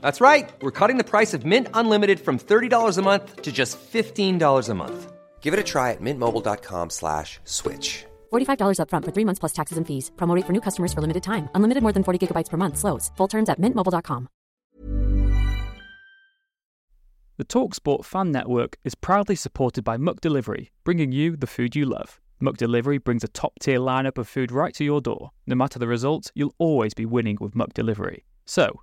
That's right. We're cutting the price of Mint Unlimited from $30 a month to just $15 a month. Give it a try at mintmobile.com slash switch. $45 upfront for three months plus taxes and fees. Promote for new customers for limited time. Unlimited more than 40 gigabytes per month. Slows. Full terms at mintmobile.com. The TalkSport Fan Network is proudly supported by McDelivery, bringing you the food you love. McDelivery brings a top tier lineup of food right to your door. No matter the result, you'll always be winning with McDelivery. So,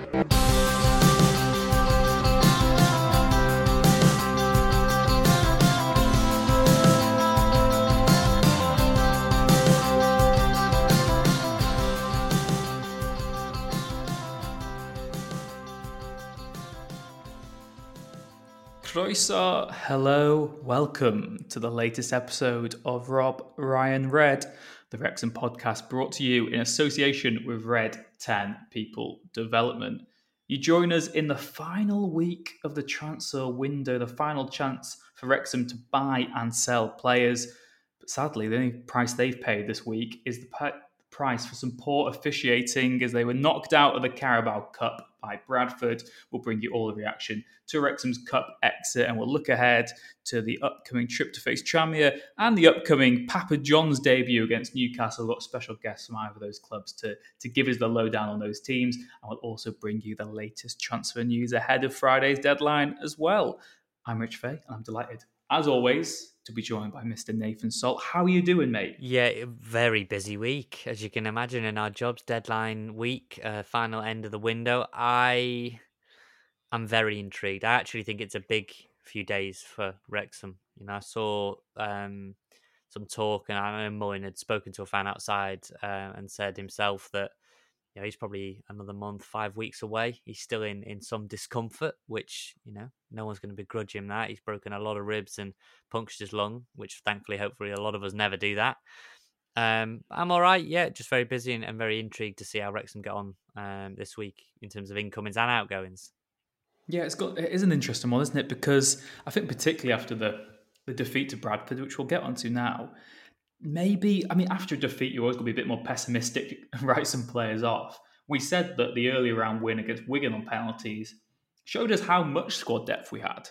Croeso, hello, welcome to the latest episode of Rob Ryan Red, the Wrexham podcast brought to you in association with Red 10 People Development. You join us in the final week of the transfer window, the final chance for Wrexham to buy and sell players. But sadly, the only price they've paid this week is the price for some poor officiating as they were knocked out of the Carabao Cup by Bradford. We'll bring you all the reaction to Wrexham's Cup exit and we'll look ahead to the upcoming trip to face Tranmere and the upcoming Papa John's debut against Newcastle. We've got special guests from either of those clubs to, to give us the lowdown on those teams and we'll also bring you the latest transfer news ahead of Friday's deadline as well. I'm Rich Fay and I'm delighted, as always, to be joined by Mr. Nathan Salt. How are you doing, mate? Yeah, very busy week, as you can imagine, in our jobs deadline week, uh, final end of the window. I am very intrigued. I actually think it's a big few days for Wrexham. You know, I saw um, some talk, and I know Mullin had spoken to a fan outside uh, and said himself that you know, he's probably another month, five weeks away. He's still in, in some discomfort, which, you know, no one's going to begrudge him that. He's broken a lot of ribs and punctured his lung, which thankfully, hopefully, a lot of us never do that. Um, I'm all right. Yeah, just very busy and, and very intrigued to see how Wrexham get on um, this week in terms of incomings and outgoings. Yeah, it's got it is an interesting one, isn't it? Because I think particularly after the the defeat to Bradford, which we'll get onto now, maybe I mean after a defeat you're always going to be a bit more pessimistic and write some players off. We said that the early round win against Wigan on penalties showed us how much squad depth we had.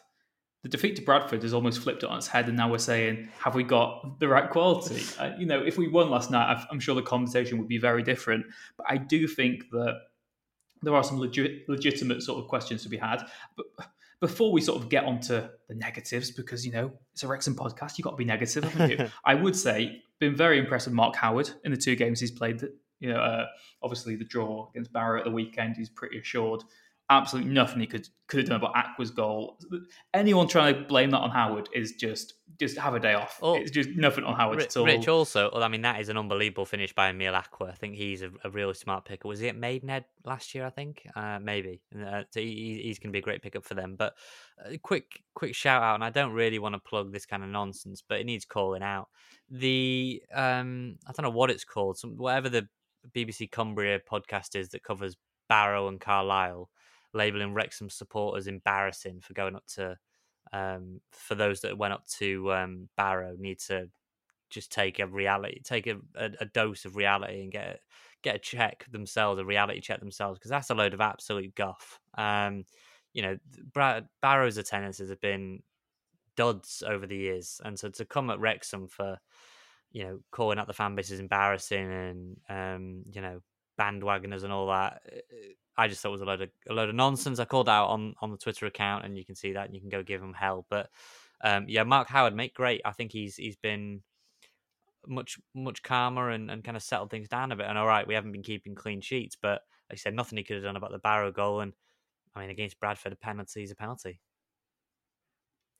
The defeat to Bradford has almost flipped it on its head, and now we're saying, have we got the right quality? Uh, you know, if we won last night, I've- I'm sure the conversation would be very different. But I do think that there are some legit, legitimate sort of questions to be had. But before we sort of get onto the negatives, because you know it's a Wrexham podcast, you've got to be negative, haven't you? I would say been very impressed with Mark Howard in the two games he's played. You know, uh, obviously the draw against Barrow at the weekend, he's pretty assured. Absolutely nothing he could could have done about Acquah's goal. Anyone trying to blame that on Howard is just just have a day off. Oh, it's just nothing on Howard Ri- at all. Rich also, well, I mean, that is an unbelievable finish by Emile Acquah. I think he's a, a really smart picker. Was he at Maidenhead last year? I think uh, maybe. Uh, so he, he's going to be a great pickup for them. But a quick, quick shout out, and I don't really want to plug this kind of nonsense, but it needs calling out. The um, I don't know what it's called, some whatever the BBC Cumbria podcast is that covers Barrow and Carlisle, labeling Wrexham supporters embarrassing for going up to um, for those that went up to um, Barrow need to just take a reality, take a, a, a dose of reality and get get a check themselves, a reality check themselves, because that's a load of absolute guff. Um, you know, Barrow's attendances have been duds over the years, and so to come at Wrexham for you know calling out the fan base is embarrassing and um, you know bandwagoners and all that. I just thought was a load of a load of nonsense. I called out on on the Twitter account, and you can see that, and you can go give him hell. But um, yeah, Mark Howard, mate, great. I think he's he's been much much calmer and, and kind of settled things down a bit. And all right, we haven't been keeping clean sheets, but like I said, nothing he could have done about the Barrow goal. And I mean, against Bradford, a penalty is a penalty.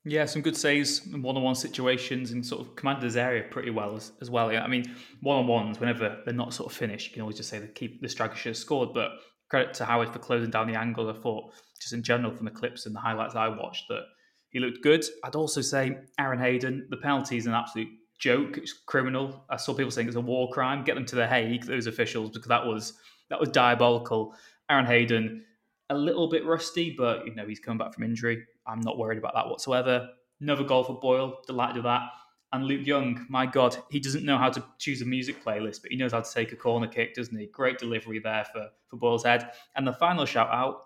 Yeah, some good saves in one-on-one situations and sort of commanded his area pretty well as, as well. Yeah, I mean, one-on-ones whenever they're not sort of finished, you can always just say the keep the striker should have scored. But credit to Howard for closing down the angle. I thought just in general from the clips and the highlights I watched that he looked good. I'd also say Aaron Hayden, the penalty is an absolute joke. It's criminal. I saw people saying it's a war crime. Get them to the Hague, those officials, because that was that was diabolical. Aaron Hayden, a little bit rusty, but you know he's coming back from injury. I'm not worried about that whatsoever. Another goal for Boyle, delighted with that. And Luke Young, my God, he doesn't know how to choose a music playlist, but he knows how to take a corner kick, doesn't he? Great delivery there for, for Boyle's head. And the final shout out,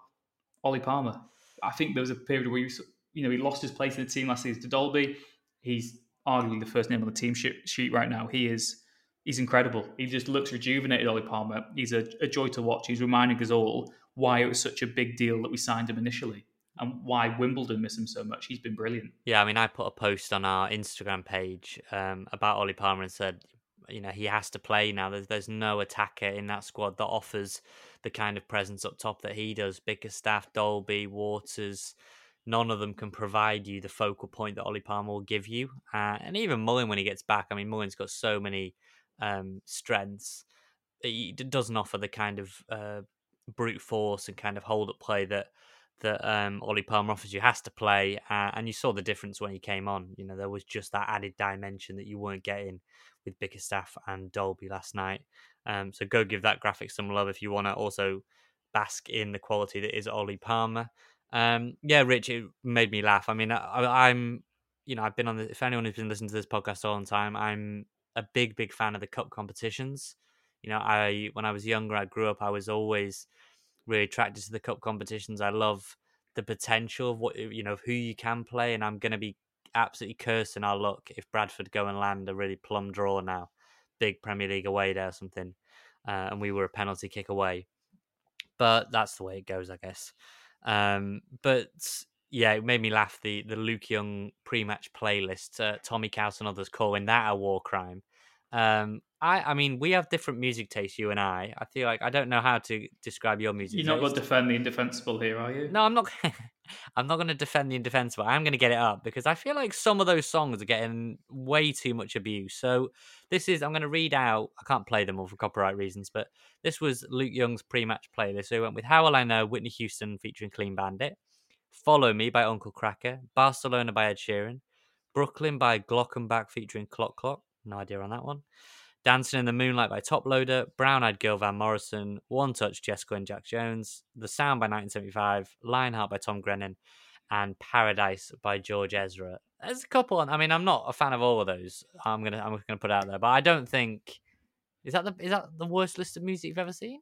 Ollie Palmer. I think there was a period where he, you know, he lost his place in the team last season to Dalby. He's arguably the first name on the team sheet right now. He is he's incredible. He just looks rejuvenated, Ollie Palmer. He's a, a joy to watch. He's reminding us all why it was such a big deal that we signed him initially and why Wimbledon miss him so much. He's been brilliant. Yeah, I mean, I put a post on our Instagram page um, about Ollie Palmer and said, you know, he has to play now. There's there's no attacker in that squad that offers the kind of presence up top that he does. Bickerstaff, Dalby, Waters, none of them can provide you the focal point that Ollie Palmer will give you. Uh, and even Mullin when he gets back, I mean, Mullin's got so many um, strengths. He doesn't offer the kind of uh, brute force and kind of hold up play that that um, Ollie Palmer offers you has to play, uh, and you saw the difference when he came on. You know, there was just that added dimension that you weren't getting with Bickerstaff and Dalby last night. Um, so go give that graphic some love if you want to also bask in the quality that is Ollie Palmer. Um, yeah, Rich, it made me laugh. I mean, I, am you know, I've been on the. If anyone who's been listening to this podcast all the time, I'm a big, big fan of the cup competitions. You know, I when I was younger, I grew up. I was always really attracted to the cup competitions. I love the potential of what you know of who you can play, and I'm going to be absolutely cursing our luck if Bradford go and land a really plum draw now, big Premier League away day or something, uh, and we were a penalty kick away. But that's the way it goes, I guess. Um, but yeah, it made me laugh. The the Luke Young pre-match playlist, uh, Tommy Couse and others calling that a war crime. Um, I, I mean, we have different music tastes, you and I. I feel like I don't know how to describe your music. You're not going to defend the indefensible here, are you? No, I'm not. I'm not going to defend the indefensible. I'm going to get it up because I feel like some of those songs are getting way too much abuse. So this is. I'm going to read out. I can't play them all for copyright reasons, but this was Luke Young's pre-match playlist. So he went with "How Will I Know," Whitney Houston featuring Clean Bandit, "Follow Me" by Uncle Kracker, "Barcelona" by Ed Sheeran, "Brooklyn" by Glockenbach featuring Clock Clock. No idea on that one. Dancing in the Moonlight by Toploader, Brown Eyed Girl Van Morrison, One Touch Jessica and Jax Jones, The Sound by 1975, Lionheart by Tom Grennan, and Paradise by George Ezra. There's a couple. I mean, I'm not a fan of all of those. I'm gonna I'm gonna put out there, but I don't think is that the is that the worst list of music you've ever seen.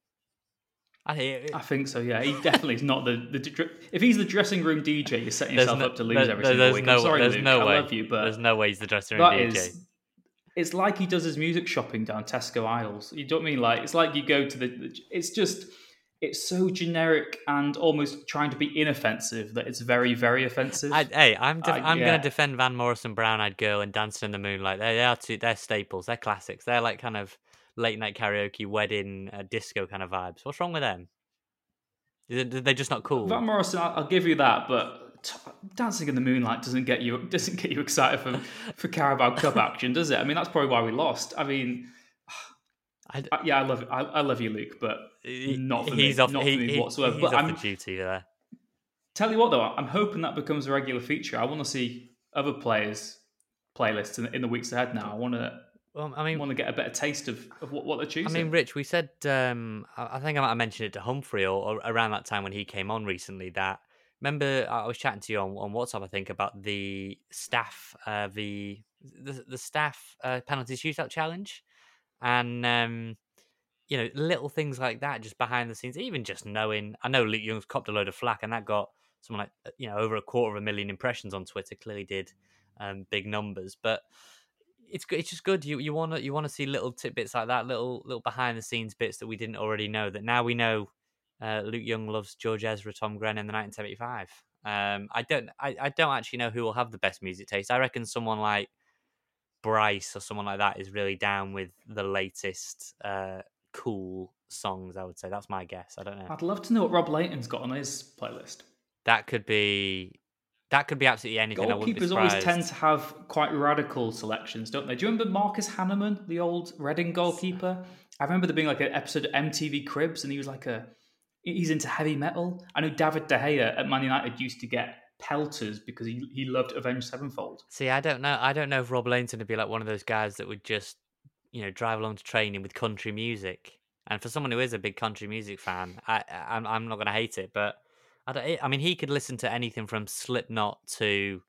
I, hear. I think so. Yeah, he definitely is not the, the if he's the dressing room DJ, you're setting yourself no, up to lose every single week. No, I'm sorry, there's Luke, no way. I love you, but there's no way he's the dressing room DJ. Is, it's like he does his music shopping down Tesco aisles. You don't mean like it's like you go to the. It's just it's so generic and almost trying to be inoffensive that it's very very offensive. I, hey, I'm def- I'm yeah. going to defend Van Morrison, Brown Eyed Girl, and Dancing in the Moonlight. They, they are two. They're staples. They're classics. They're like kind of late night karaoke, wedding, uh, disco kind of vibes. What's wrong with them? They're just not cool. Van Morrison, I'll give you that, but Dancing in the Moonlight doesn't get you doesn't get you excited for for Carabao Cup action, does it? I mean, that's probably why we lost. I mean, I, yeah, I love I, I, love you, Luke, but not for he's me, off, not he, for me whatsoever. He's but off I'm, the duty there. Tell you what, though, I'm hoping that becomes a regular feature. I want to see other players' playlists in, in the weeks ahead. Now, I want to. Well, I mean, want to get a better taste of, of what, what they're choosing. I mean, Rich, we said um, I think I might have mentioned it to Humphrey or, or around that time when he came on recently that remember I was chatting to you on, on WhatsApp, I think, about the staff, uh, the the, the staff uh, penalty shootout challenge, and um, you know, little things like that, just behind the scenes, even just knowing. I know Luke Young's copped a load of flack, and that got something like uh, you know over a quarter of a million impressions on Twitter. Clearly, did um, big numbers, but it's it's just good. You you want to you want to see little tidbits like that, little little behind the scenes bits that we didn't already know. That now we know uh, Luke Young loves George Ezra, Tom Grennan in the 1975. Um, I don't, I, I don't actually know who will have the best music taste. I reckon someone like Bryce or someone like that is really down with the latest uh, cool songs. I would say that's my guess. I don't know. I'd love to know what Rob Lainton's got on his playlist. That could be, that could be absolutely anything. I Goalkeepers always tend to have quite radical selections, don't they? Do you remember Marcus Hahnemann, the old Reading goalkeeper? I remember there being like an episode of MTV Cribs, and he was like a he's into heavy metal. I know David De Gea at Man United used to get pelters because he, he loved Avenged Sevenfold. See, I don't know. I don't know if Rob Lainton would be like one of those guys that would just, you know, drive along to training with country music. And for someone who is a big country music fan, I, I'm I'm not going to hate it, but I don't. I mean, he could listen to anything from Slipknot to,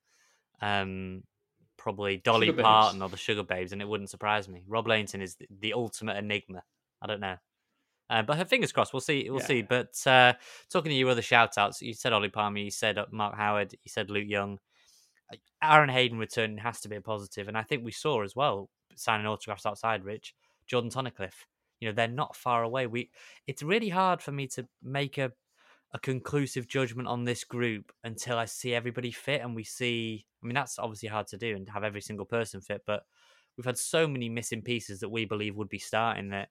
um, probably Dolly. Parton or the Sugababes, and it wouldn't surprise me. Rob Lainton is the, the ultimate enigma. I don't know. Uh, but her fingers crossed. We'll see. We'll Yeah. see. But uh, talking to you, other shout outs, you said Ollie Palmer, you said uh, Mark Howard, you said Luke Young. Uh, Aaron Hayden returning has to be a positive, and I think we saw as well signing autographs outside. Rich Jordan Tunnicliffe. You know they're not far away. We. It's really hard for me to make a a conclusive judgment on this group until I see everybody fit and we see. I mean that's obviously hard to do and have every single person fit, but we've had so many missing pieces that we believe would be starting that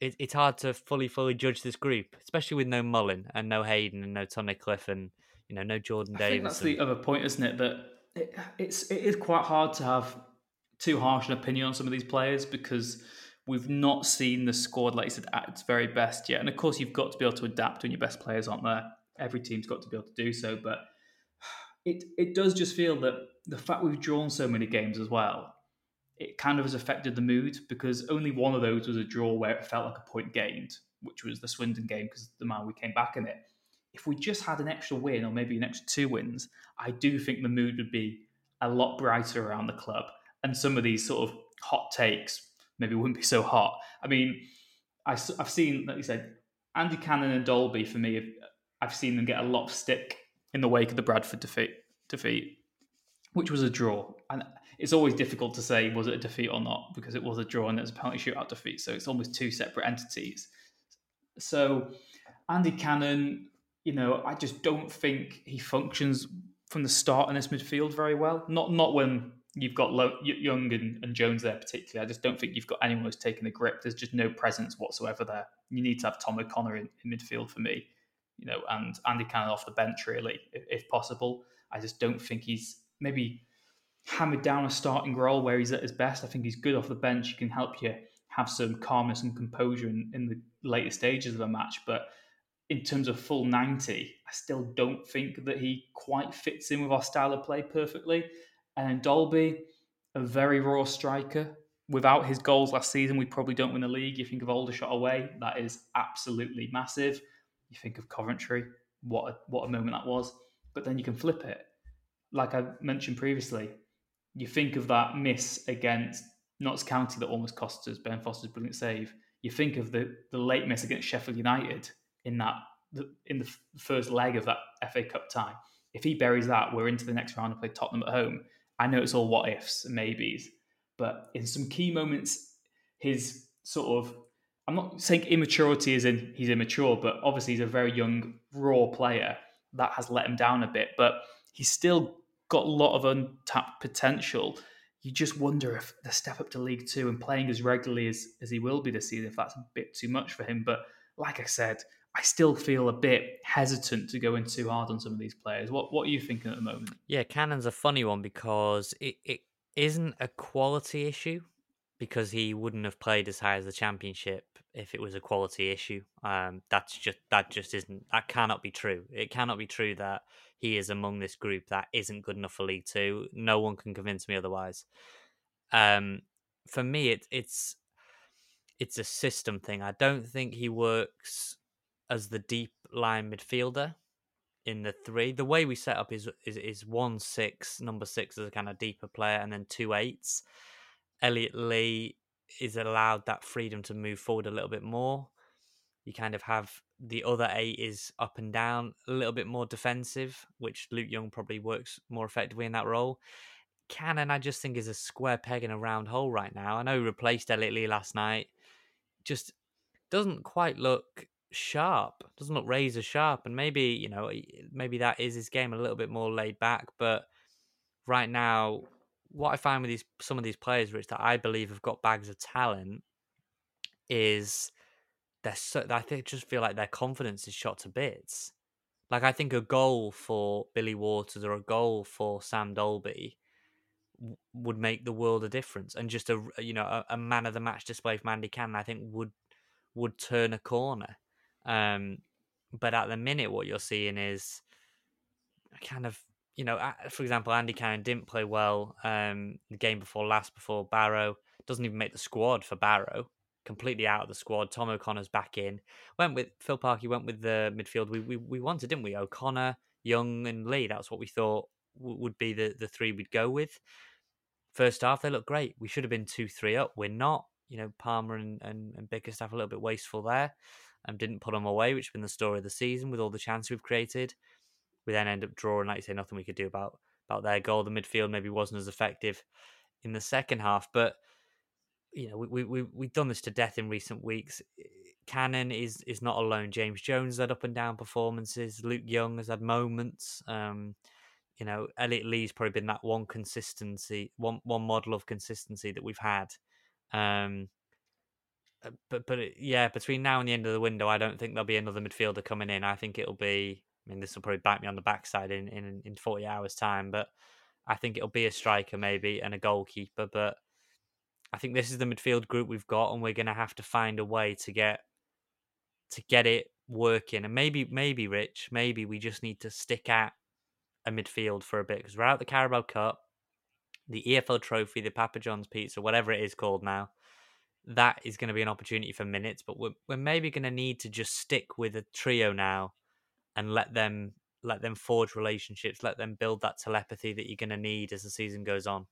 it, it's hard to fully fully judge this group, especially with no Mullin and no Hayden and no Tunnicliffe and you know no Jordan I think Davis. that's the other point, isn't it? That it, it's it is quite hard to have too harsh an opinion on some of these players because we've not seen the squad, like you said, at its very best yet. And of course, you've got to be able to adapt when your best players aren't there. Every team's got to be able to do so, but it it does just feel that the fact we've drawn so many games as well, it kind of has affected the mood because only one of those was a draw where it felt like a point gained, which was the Swindon game because the man we came back in it. If we just had an extra win or maybe an extra two wins, I do think the mood would be a lot brighter around the club, and some of these sort of hot takes maybe wouldn't be so hot. I mean, I, have seen, like you said, Andy Cannon and Dalby for me. I've seen them get a lot of stick in the wake of the Bradford defeat, defeat, which was a draw. And it's always difficult to say was it a defeat or not because it was a draw and it was a penalty shootout defeat. So it's almost two separate entities. So Andy Cannon, you know, I just don't think he functions from the start in this midfield very well. Not not when you've got Lo- Young and, and Jones there particularly. I just don't think you've got anyone who's taking the grip. There's just no presence whatsoever there. You need to have Tom O'Connor in, in midfield for me, you know, and Andy Cannon off the bench really, if, if possible. I just don't think he's maybe hammered down a starting role where he's at his best. I think he's good off the bench. He can help you have some calmness and composure in, in the later stages of a match. But in terms of full 90, I still don't think that he quite fits in with our style of play perfectly. And Dalby, a very raw striker. Without his goals last season, we probably don't win the league. You think of Aldershot away, that is absolutely massive. You think of Coventry, what a, what a moment that was. But then you can flip it. Like I mentioned previously, you think of that miss against Notts County that almost cost us Ben Foster's brilliant save. You think of the the late miss against Sheffield United in that in the first leg of that FA Cup tie. If he buries that, we're into the next round and play Tottenham at home. I know it's all what ifs and maybes, but in some key moments, his sort of I'm not saying immaturity is in he's immature, but obviously he's a very young, raw player that has let him down a bit. But he's still got a lot of untapped potential. You just wonder if the step up to League Two and playing as regularly as, as he will be this season, if that's a bit too much for him. But like I said, I still feel a bit hesitant to go in too hard on some of these players. What what are you thinking at the moment? Yeah, Cannon's a funny one because it, it isn't a quality issue because he wouldn't have played as high as the championship if it was a quality issue. Um, that's just that just isn't that cannot be true. It cannot be true that he is among this group that isn't good enough for League Two. No one can convince me otherwise. Um, for me, it, it's it's a system thing. I don't think he works as the deep line midfielder in the three. The way we set up is is, is one six, number six as a kind of deeper player, and then two eights. Elliot Lee is allowed that freedom to move forward a little bit more. You kind of have the other eight is up and down, a little bit more defensive, which Luke Young probably works more effectively in that role. Cannon, I just think, is a square peg in a round hole right now. I know he replaced Elliot Lee last night. Just doesn't quite look sharp. Doesn't look razor sharp, and maybe you know maybe that is his game a little bit more laid back. But right now, what I find with these some of these players, Rich, that I believe have got bags of talent, is they're so. I think just feel like their confidence is shot to bits. Like I think a goal for Billy Waters or a goal for Sam Dalby would make the world a difference, and just a you know a, a man of the match display from Andy Cannon, I think would would turn a corner. Um, but at the minute, what you're seeing is kind of you know, for example, Andy Cannon didn't play well um, the game before last before Barrow. Doesn't even make the squad for Barrow. Completely out of the squad. Tom O'Connor's back in. Went with Phil Parky. Went with the midfield. We we, we wanted, didn't we? O'Connor, Young, and Lee. That's what we thought would be the the three we'd go with. First half, they look great. We should have been two three up. We're not. You know, Palmer and and, and Bickerstaff a little bit wasteful there and didn't put them away, which has been the story of the season with all the chances we've created. We then end up drawing, like you say, nothing we could do about about their goal. The midfield maybe wasn't as effective in the second half, but you know, we we we've done this to death in recent weeks. Cannon is is not alone. James Jones had up and down performances. Luke Young has had moments. Um, you know, Elliot Lee's probably been that one consistency, one one model of consistency that we've had. Um, uh, but but yeah, between now and the end of the window, I don't think there'll be another midfielder coming in. I think it'll be. I mean, this will probably bite me on the backside in in in forty hours time, but I think it'll be a striker maybe and a goalkeeper. But I think this is the midfield group we've got, and we're going to have to find a way to get to get it working. And maybe maybe Rich, maybe we just need to stick at a midfield for a bit because we're out the Carabao Cup, the EFL Trophy, the Papa John's Pizza, whatever it is called now that is going to be an opportunity for minutes, but we're, we're maybe going to need to just stick with a trio now and let them let them forge relationships, let them build that telepathy that you're going to need as the season goes on.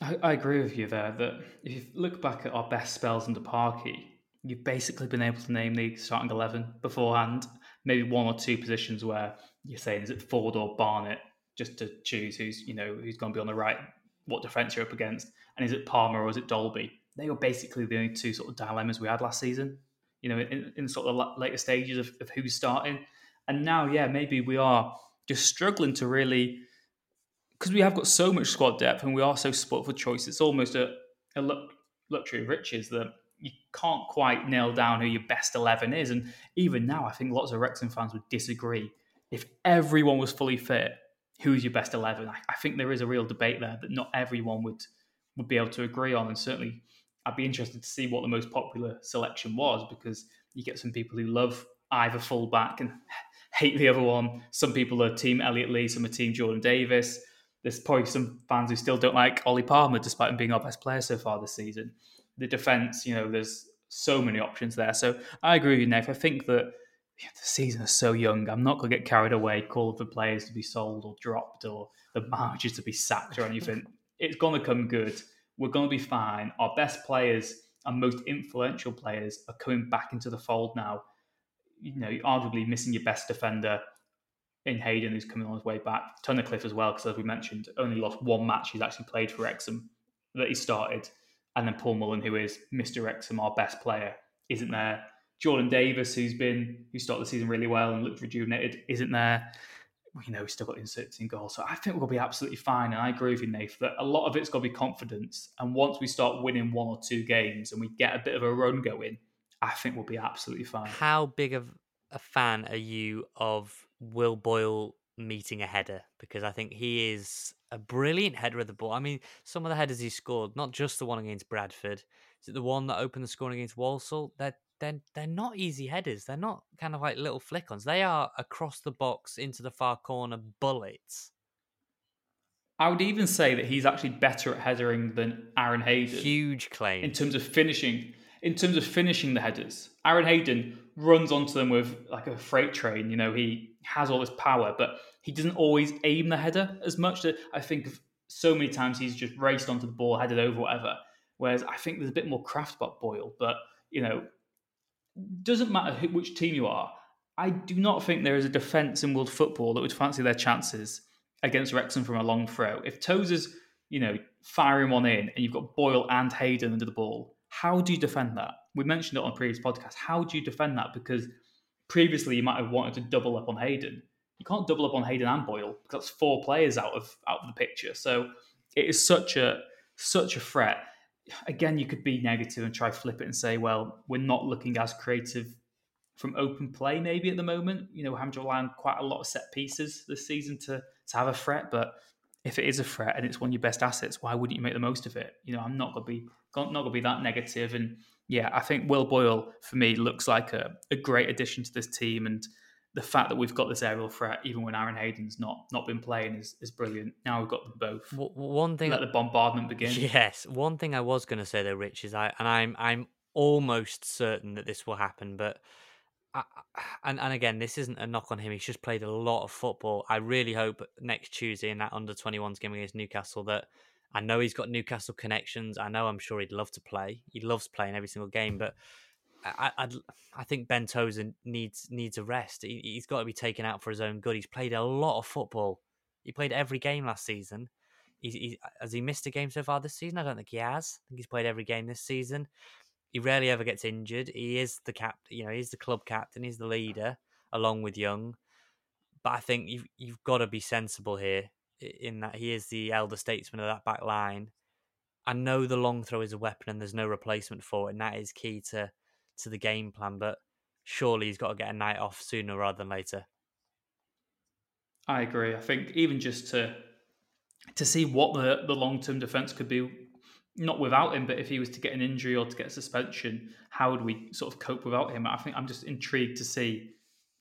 I, I agree with you there that if you look back at our best spells under Parky, you've basically been able to name the starting 11 beforehand. Maybe one or two positions where you're saying, is it Ford or Barnett, just to choose who's, you know, who's going to be on the right, what defence you're up against and is it Palmer or is it Dalby? They were basically the only two sort of dilemmas we had last season. You know, in, in sort of the later stages of, of who's starting, and now, yeah, maybe we are just struggling to really because we have got so much squad depth and we are so split for choice. It's almost a, a luxury of riches that you can't quite nail down who your best 11 is. And even now, I think lots of Wrexham fans would disagree. If everyone was fully fit, who's your best 11? I, I think there is a real debate there that not everyone would would be able to agree on. And certainly, I'd be interested to see what the most popular selection was because you get some people who love either fullback and hate the other one. Some people are team Elliot Lee, some are team Jordan Davis. There's probably some fans who still don't like Ollie Palmer, despite him being our best player so far this season. The defence, you know, there's so many options there. So I agree with you, Nev. I think that the season is so young. I'm not going to get carried away, calling for players to be sold or dropped or the managers to be sacked or anything it's going to come good. We're going to be fine. Our best players and most influential players are coming back into the fold now. You know, arguably missing your best defender in Hayden, who's coming on his way back. Tunnicliffe as well, because as we mentioned, only lost one match he's actually played for Wrexham that he started. And then Paul Mullin, who is Mr. Wrexham, our best player, isn't there. Jordan Davis, who's been who started the season really well and looked rejuvenated, isn't there you know, we've still got inserts in goal. So I think we'll be absolutely fine. And I agree with you, Nath, that a lot of it's got to be confidence. And once we start winning one or two games and we get a bit of a run going, I think we'll be absolutely fine. How big of a fan are you of Will Boyle meeting a header? Because I think he is a brilliant header of the ball. I mean, some of the headers he scored, not just the one against Bradford, is it the one that opened the scoring against Walsall? They're they're they're not easy headers. They're not kind of like little flick ons. They are across the box into the far corner bullets. I would even say that he's actually better at headering than Aaron Hayden. Huge claim in terms of finishing. In terms of finishing the headers, Aaron Hayden runs onto them with like a freight train. You know, he has all this power, but he doesn't always aim the header as much. That I think so many times he's just raced onto the ball, headed over, whatever. Whereas I think there's a bit more craft about Boyle, but you know, doesn't matter who, which team you are. I do not think there is a defence in world football that would fancy their chances against Wrexham from a long throw. If Tozer's, you know, firing one in and you've got Boyle and Hayden under the ball, How do you defend that? We mentioned it on a previous podcast. How do you defend that? Because previously you might have wanted to double up on Hayden. You can't double up on Hayden and Boyle because that's four players out of out of the picture. So it is such a such a threat. Again, you could be negative and try flip it and say, well, we're not looking as creative from open play maybe at the moment. You know, rely on quite a lot of set pieces this season to to have a threat. But if it is a threat and it's one of your best assets, why wouldn't you make the most of it? You know, I'm not gonna be not gonna be that negative. And yeah, I think Will Boyle for me looks like a, a great addition to this team and the fact that we've got this aerial threat, even when Aaron Hayden's not not been playing, is, is brilliant. Now we've got them both. one thing, let the bombardment begin. Yes, one thing I was going to say though, Rich, is I and I'm I'm almost certain that this will happen, but I, and and again, this isn't a knock on him. He's just played a lot of football. I really hope next Tuesday in that under 21s game against Newcastle that I know he's got Newcastle connections. I know I'm sure he'd love to play. He loves playing every single game, but I I, I think Ben Tozer needs needs a rest. He, has got to be taken out for his own good. He's played a lot of football. He played every game last season. He's, he, has he missed a game so far this season? I don't think he has. I think he's played every game this season. He rarely ever gets injured. He is the cap, you know, he's the club captain. He's the leader along with Young. But I think you've you've got to be sensible here in that he is the elder statesman of that back line. I know the long throw is a weapon and there's no replacement for it, and that is key to to the game plan. But surely he's got to get a night off sooner rather than later. I agree. I think even just to to see what the, the long term defence could be not without him, but if he was to get an injury or to get a suspension, how would we sort of cope without him? I think I'm just intrigued to see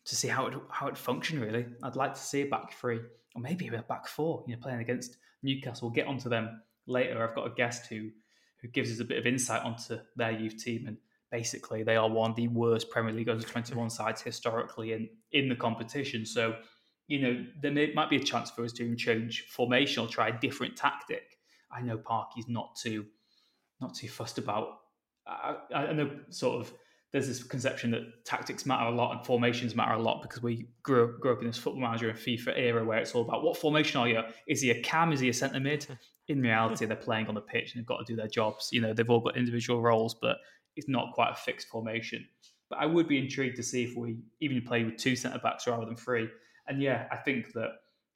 to see how it how it function really. I'd like to see a back three or maybe a back four. You know, playing against Newcastle. We'll get onto them later. I've got a guest who who gives us a bit of insight onto their youth team and basically they are one of the worst Premier League under 21 sides historically in in the competition. So you know there may, might be a chance for us to change formation or try a different tactic I know Parky's not too not too fussed about. I, I know sort of there's this conception that tactics matter a lot and formations matter a lot because we grew up, grew up in this football manager and FIFA era where it's all about what formation are you? Is he a cam? Is he a centre mid? In reality, they're playing on the pitch and they've got to do their jobs. You know, they've all got individual roles, but it's not quite a fixed formation. But I would be intrigued to see if we even play with two centre backs rather than three. And yeah, I think that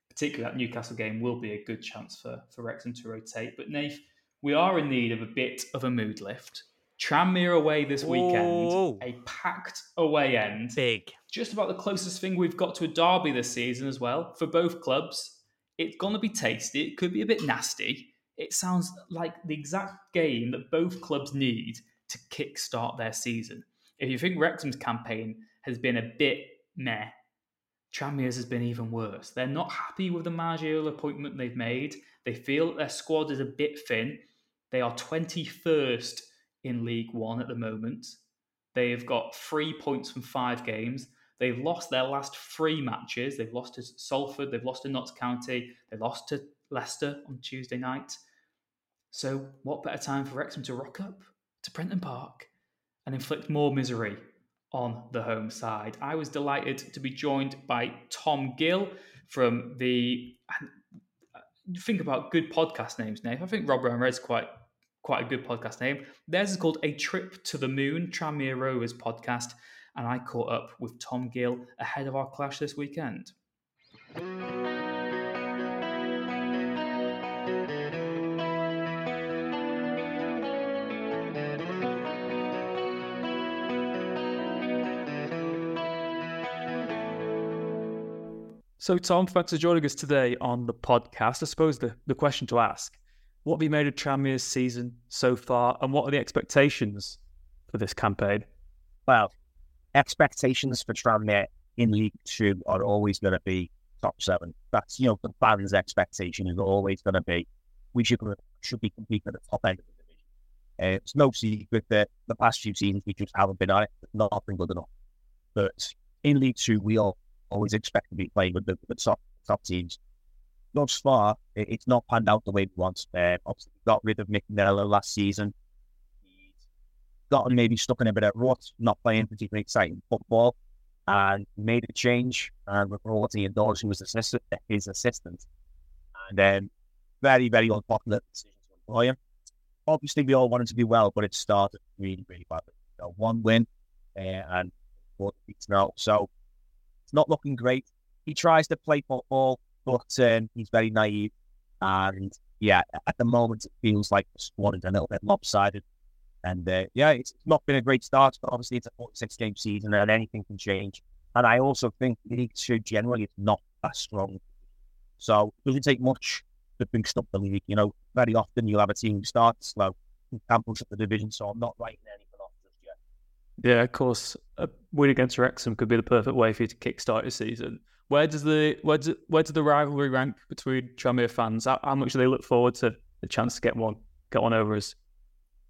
particularly that Newcastle game will be a good chance for, for Wrexham to rotate. But Nath, we are in need of a bit of a mood lift. Tranmere away this weekend, Ooh. a packed away end. Big. Just about the closest thing we've got to a derby this season as well for both clubs. It's going to be tasty. It could be a bit nasty. It sounds like the exact game that both clubs need to kickstart their season. If you think Wrexham's campaign has been a bit meh Tranmere's has been even worse. They're not happy with the managerial appointment they've made. They feel that their squad is a bit thin. They are 21st in League One at the moment. They've got three points from five games. They've lost their last three matches. They've lost to Salford, they've lost to Notts County, they lost to Leicester on Tuesday night. So, what better time for Wrexham to rock up to Prenton Park and inflict more misery on the home side. I was delighted to be joined by Tom Gill from the. Uh, think about good podcast names, Nate. I think Rob Ryan Red's quite quite a good podcast name. Theirs is called A Trip to the Moon, Tranmere Rovers podcast, and I caught up with Tom Gill ahead of our clash this weekend. So, Tom, thanks for joining us today on the podcast. I suppose the, the question to ask what have you made of Tranmere's season so far, and what are the expectations for this campaign? Well, expectations for Tranmere in League Two are always going to be top seven. That's, you know, the fans' expectation is always going to be we should, should be competing at the top end of the division. Uh, it's no secret that the past few seasons we just haven't been on it, not been good enough. But in League Two, we all always expect to be playing with the, the top top teams. Thus far, it, it's not panned out the way we want. Uh, obviously, got rid of Mick Miller last season. He's gotten maybe stuck in a bit of rut, not playing particularly exciting football, and made a change and with Royalty and Dawes, who was assistant, his assistant. And then, um, very, very unpopular decision to employ him. obviously we all wanted to do well, but it started really, really badly. One win uh, and four defeats now, so it's not looking great. He tries to play football, but um, he's very naive, and yeah, at the moment it feels like the squad is a little bit lopsided. And uh, yeah, it's not been a great start, but obviously it's a 46 game season and anything can change. And I also think the League Two generally is not that strong. So it doesn't take much to boost up the league. You know, very often you'll have a team who starts slow and can push up the division. So I'm not writing yet. Yeah, of course. A win against Wrexham could be the perfect way for you to kickstart your season. Where does the where does, where does the rivalry rank between Tranmere fans? How, how much do they look forward to the chance to get one get one over us?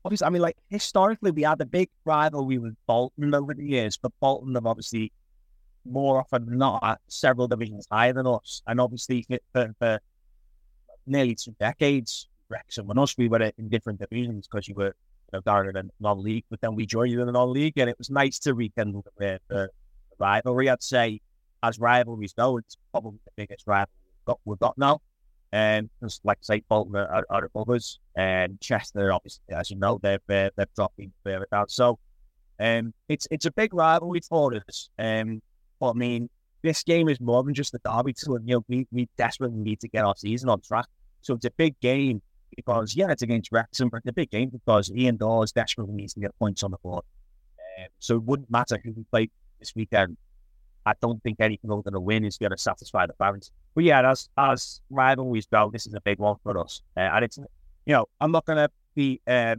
Obviously, I mean, like historically, we had a big rivalry with Bolton over the years, but Bolton have obviously more often than not several divisions higher than us, and obviously for, for nearly two decades, Wrexham and us, we were in different divisions because you were know, in the non-league, but then we joined in the non-league, and it was nice to rekindle the, the rivalry. I'd say as rivalries go, it's probably the biggest rivalry we've got, we've got now. And um, like say, Bolton are, are above us, and Chester, obviously, as you know, they've uh, they've dropped further down. So, um, it's it's a big rivalry for us. Um, but I mean, this game is more than just a derby. So, you know, we we desperately need to get our season on track. So it's a big game because yeah, it's against Wrexham, but a big game because Ian Dawes desperately needs to get points on the board. Um, so it wouldn't matter who we play this weekend. I don't think anything other than a win is going to satisfy the fans. But yeah, as as rivalries go, this is a big one for us. Uh, and it's, you know, I'm not going to be uh,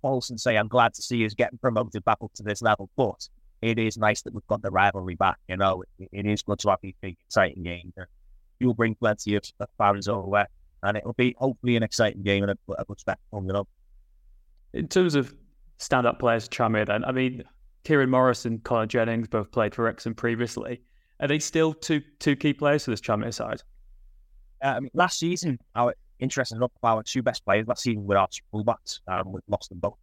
false and say I'm glad to see us getting promoted back up to this level, but it is nice that we've got the rivalry back. You know, it, it is good to have these big, exciting games. You'll bring plenty of, of fans over, and it'll be hopefully an exciting game and a, a good spectacle. You know. In terms of stand-up players, Tranmere, then I mean, Kieran Morris and Connor Jennings both played for Wrexham previously. Are they still two two key players for this Tranmere side? Uh, I mean, last season, our interesting enough, our two best players last season were our two fullbacks, and um, we've lost them both,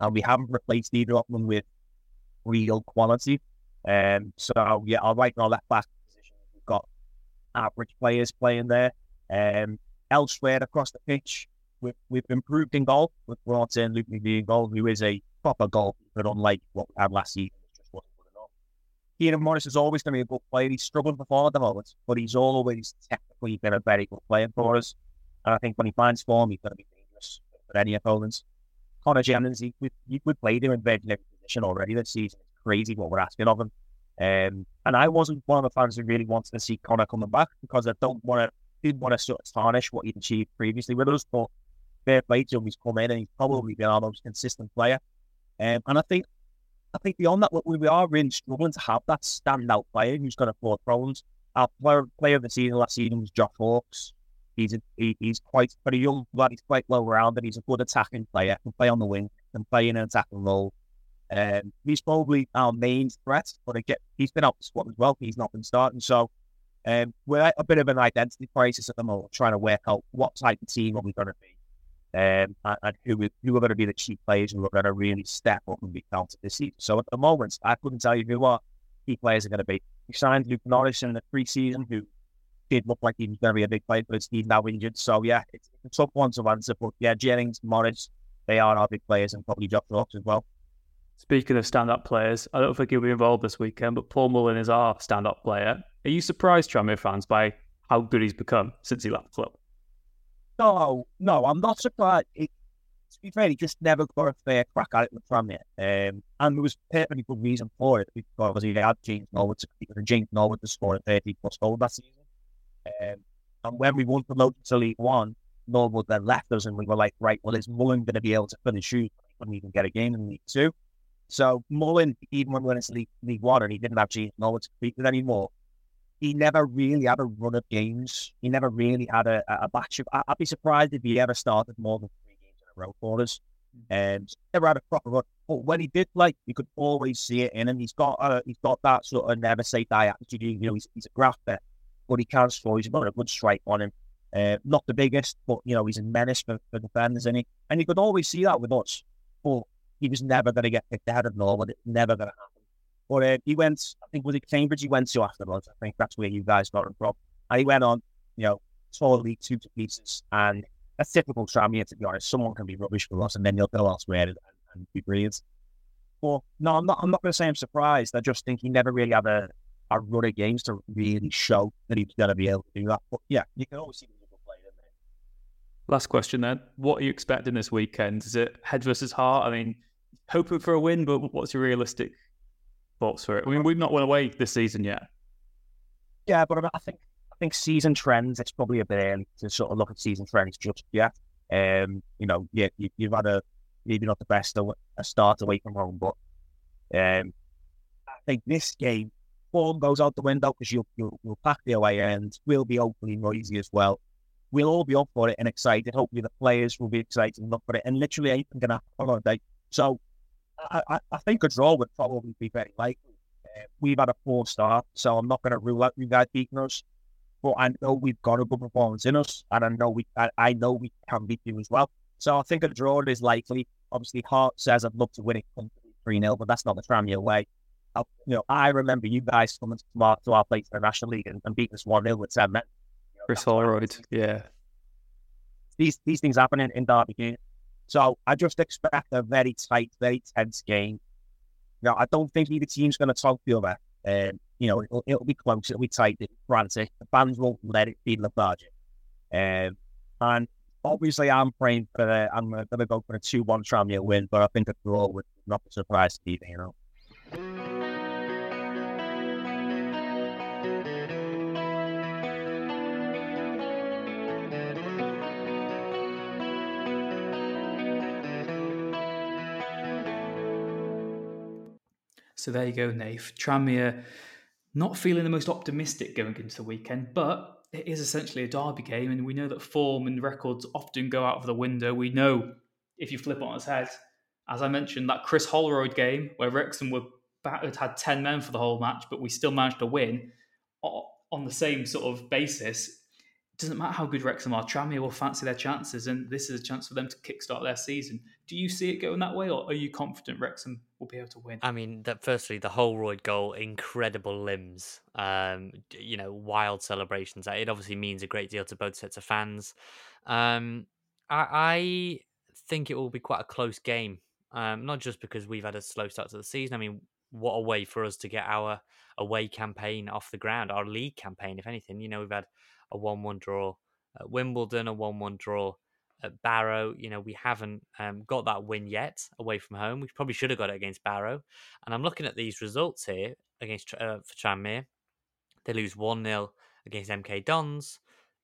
and we haven't replaced either of them with real quality. Um, so yeah, our right and our left back position, we've got average players playing there. Um, elsewhere across the pitch, we've, we've improved in goal. We've brought in Luke McGee in goal, who is a proper goal, but unlike what we had last season, Kieran Morris is always going to be a good player. He's struggling at the moment, but he's always technically been a very good player for us. And I think when he finds form, he's going to be dangerous for any opponents. Connor Jennings, he, we, we played him in very every position already this season. It's crazy what we're asking of him. Um, and I wasn't one of the fans who really wanted to see Connor coming back because I don't want to didn't want to sort of tarnish what he'd achieved previously with us. But fair play to him, he's come in and he's probably been our most consistent player. Um, and I think I think beyond that, we, we are really struggling to have that standout player who's going to cause problems. Our player, player of the season last season was Josh Hawkes. He's a, he, he's quite pretty young, but he's quite well rounded. He's a good attacking player. Can play on the wing. Can play in an attacking role. Um, he's probably our main threat, but again, he's been out the squad as well. He's not been starting, so um, we're a bit of an identity crisis at the moment, trying to work out what type of team are we going to be um, and, and who, who are going to be the key players and who are going to really step up and be counted this season. So at the moment, I couldn't tell you who our key players are going to be. We signed Luke Norris in the preseason, who did look like he was going to be a big player, but he's now injured. So yeah, it's, it's a tough one to answer. But yeah, Jennings, Morris, they are our big players, and probably Josh Hawkes as well. Speaking of stand-up players, I don't think he'll be involved this weekend, but Paul Mullin is our stand-up player. Are you surprised, Tranmere fans, by how good he's become since he left the club? No, no, I'm not surprised. It, to be fair, he just never got a fair crack at it from it. Um, and there was perfectly good reason for it because he had James Norwood to compete and James Norwood to score a 30 plus goal that season. Um, and when we won promoted to League One, Norwood then left us and we were like, right, well, is Mullin going to be able to finish shoot? He couldn't even get a game in League Two. So Mullin, even when we went into League, League One and he didn't have James Norwood to compete with anymore, he never really had a run of games. He never really had a, a batch of. I'd be surprised if he ever started more than three games in a row for us. And never had a proper run. But when he did play, you could always see it in him. He's got uh, he's got that sort of never say die attitude. You know, he's, he's a grafter, but he can score. He's got a good strike on him. Uh, not the biggest, but you know, he's a menace for, for defenders, and he and you could always see that with us. But he was never going to get picked out of Norwood. It's never going to happen. But uh, he went, I think, was it Cambridge he went to afterwards? I think that's where you guys got him from. And he went on, you know, League Two to pieces. And that's typical Tranmere, to be honest. Someone can be rubbish for us, and then he'll go elsewhere and, and be brilliant. But no, I'm not. I'm not going to say I'm surprised. I just think he never really had a, a run of games to really show that he was going to be able to do that. But yeah, you can always see. Last question then. What are you expecting this weekend? Is it head versus heart? I mean, hoping for a win, but what's your realistic thoughts for it? I mean, we've not won away this season yet. Yeah, but I think I think season trends. It's probably a bit early to sort of look at season trends just yet. Um, you know, yeah, you, you've had a maybe not the best a, a start away from home, but um, I think this game form goes out the window because you'll, you'll you'll pack the away end. We'll be openly noisy as well. We'll all be up for it and excited. Hopefully, the players will be excited and up for it. And literally anything can happen on a day. So, I, I, think a draw would probably be very likely. Uh, we've had a poor start, so I'm not going to rule out you guys beating us. But I know we've got a good performance in us, and I know we I, I know we can beat you as well. So I think a draw is likely. Obviously, heart says I'd love to win it 3 0, but that's not the Tranmere way. I, you know, I remember you guys coming to our, to our place in the National League and, and beating us 1 0 with 10 men. You know, Chris Holroyd, yeah. These, these things happen in, in Derby game. So I just expect a very tight, very tense game. Now, I don't think either team's going to talk the other. Um, you know, it'll, it'll, be close, it'll be tight, it'll be frantic. The fans won't let it be lethargic. Um, and obviously, I'm praying for the, I'm going to go for a 2 1 Tranmere win, but I think a draw would not be surprised either, you know. So there you go, Nath. Tranmere not feeling the most optimistic going into the weekend, but it is essentially a derby game, and we know that form and records often go out of the window. We know if you flip it on its head, as I mentioned, that Chris Holroyd game where Wrexham were battered, had 10 men for the whole match, but we still managed to win on the same sort of basis doesn't matter how good Wrexham are, Tranmere will fancy their chances, and this is a chance for them to kickstart their season. Do you see it going that way, or are you confident Wrexham will be able to win? I mean, that firstly, the Holroyd goal, incredible limbs, um, you know, wild celebrations. It obviously means a great deal to both sets of fans. Um, I, I think it will be quite a close game, um, not just because we've had a slow start to the season. I mean, what a way for us to get our away campaign off the ground, our league campaign, if anything. You know, we've had a 1 1 draw at Wimbledon, a 1 1 draw at Barrow. You know, we haven't um, got that win yet away from home. We probably should have got it against Barrow. And I'm looking at these results here against uh, for Tranmere. They lose 1 0 against MK Dons.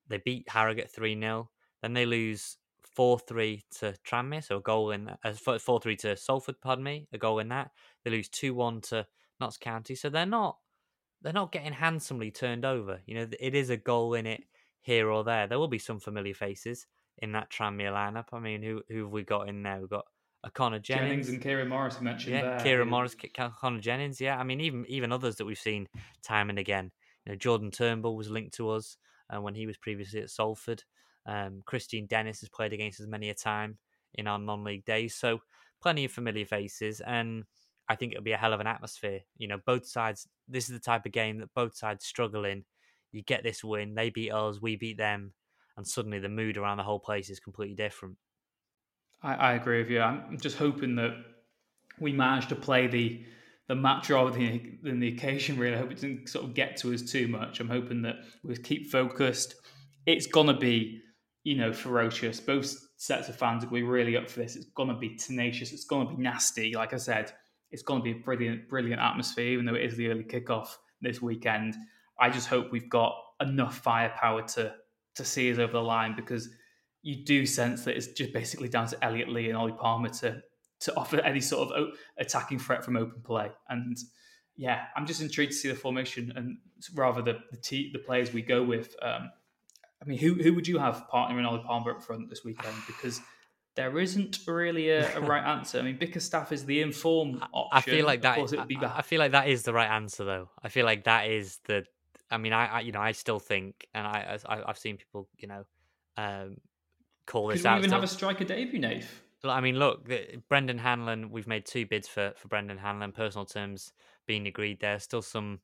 They beat Harrogate 3 0. Then they lose 4 3 to Tranmere, so a goal in uh, 4 3 to Salford, pardon me, a goal in that. They lose 2 1 to Notts County. So they're not they're not getting handsomely turned over. You know, it is a goal in it here or there. There will be some familiar faces in that Tranmere lineup. I mean, who who have we got in there? We've got a Connor Jennings. Jennings and Kieran Morris mentioned yeah, there. Kieran Morris, Connor Jennings. Yeah, I mean, even even others that we've seen time and again. You know, Jordan Turnbull was linked to us uh, when he was previously at Salford. Um, Kristian Dennis has played against us many a time in our non-league days. So plenty of familiar faces and I think it'll be a hell of an atmosphere. You know, both sides. This is the type of game that both sides struggle in. You get this win, they beat us, we beat them, and suddenly the mood around the whole place is completely different. I, I agree with you. I'm just hoping that we manage to play the the match rather than, the occasion. Really, I hope it doesn't sort of get to us too much. I'm hoping that we keep focused. It's gonna be, you know, ferocious. Both sets of fans are to be really up for this. It's gonna be tenacious. It's gonna be nasty. Like I said, it's going to be a brilliant, brilliant atmosphere, even though it is the early kickoff this weekend. I just hope we've got enough firepower to to see us over the line because you do sense that it's just basically down to Elliot Lee and Ollie Palmer to to offer any sort of attacking threat from open play. And yeah, I'm just intrigued to see the formation and rather the the, t- the players we go with. Um, I mean, who who would you have partnering Ollie Palmer up front this weekend? Because there isn't really a, a right answer. I mean, Bickerstaff is the informed option. I feel like that. be I, I, feel like that is the right answer, though. I feel like that is the. I mean, I, I you know, I still think, and I, I have seen people, you know, um, call this Could out. we even still. have a striker debut, Nave? I mean, look, Brandon Hanlan. We've made two bids for for Brandon Hanlan. Personal terms being agreed. There's still some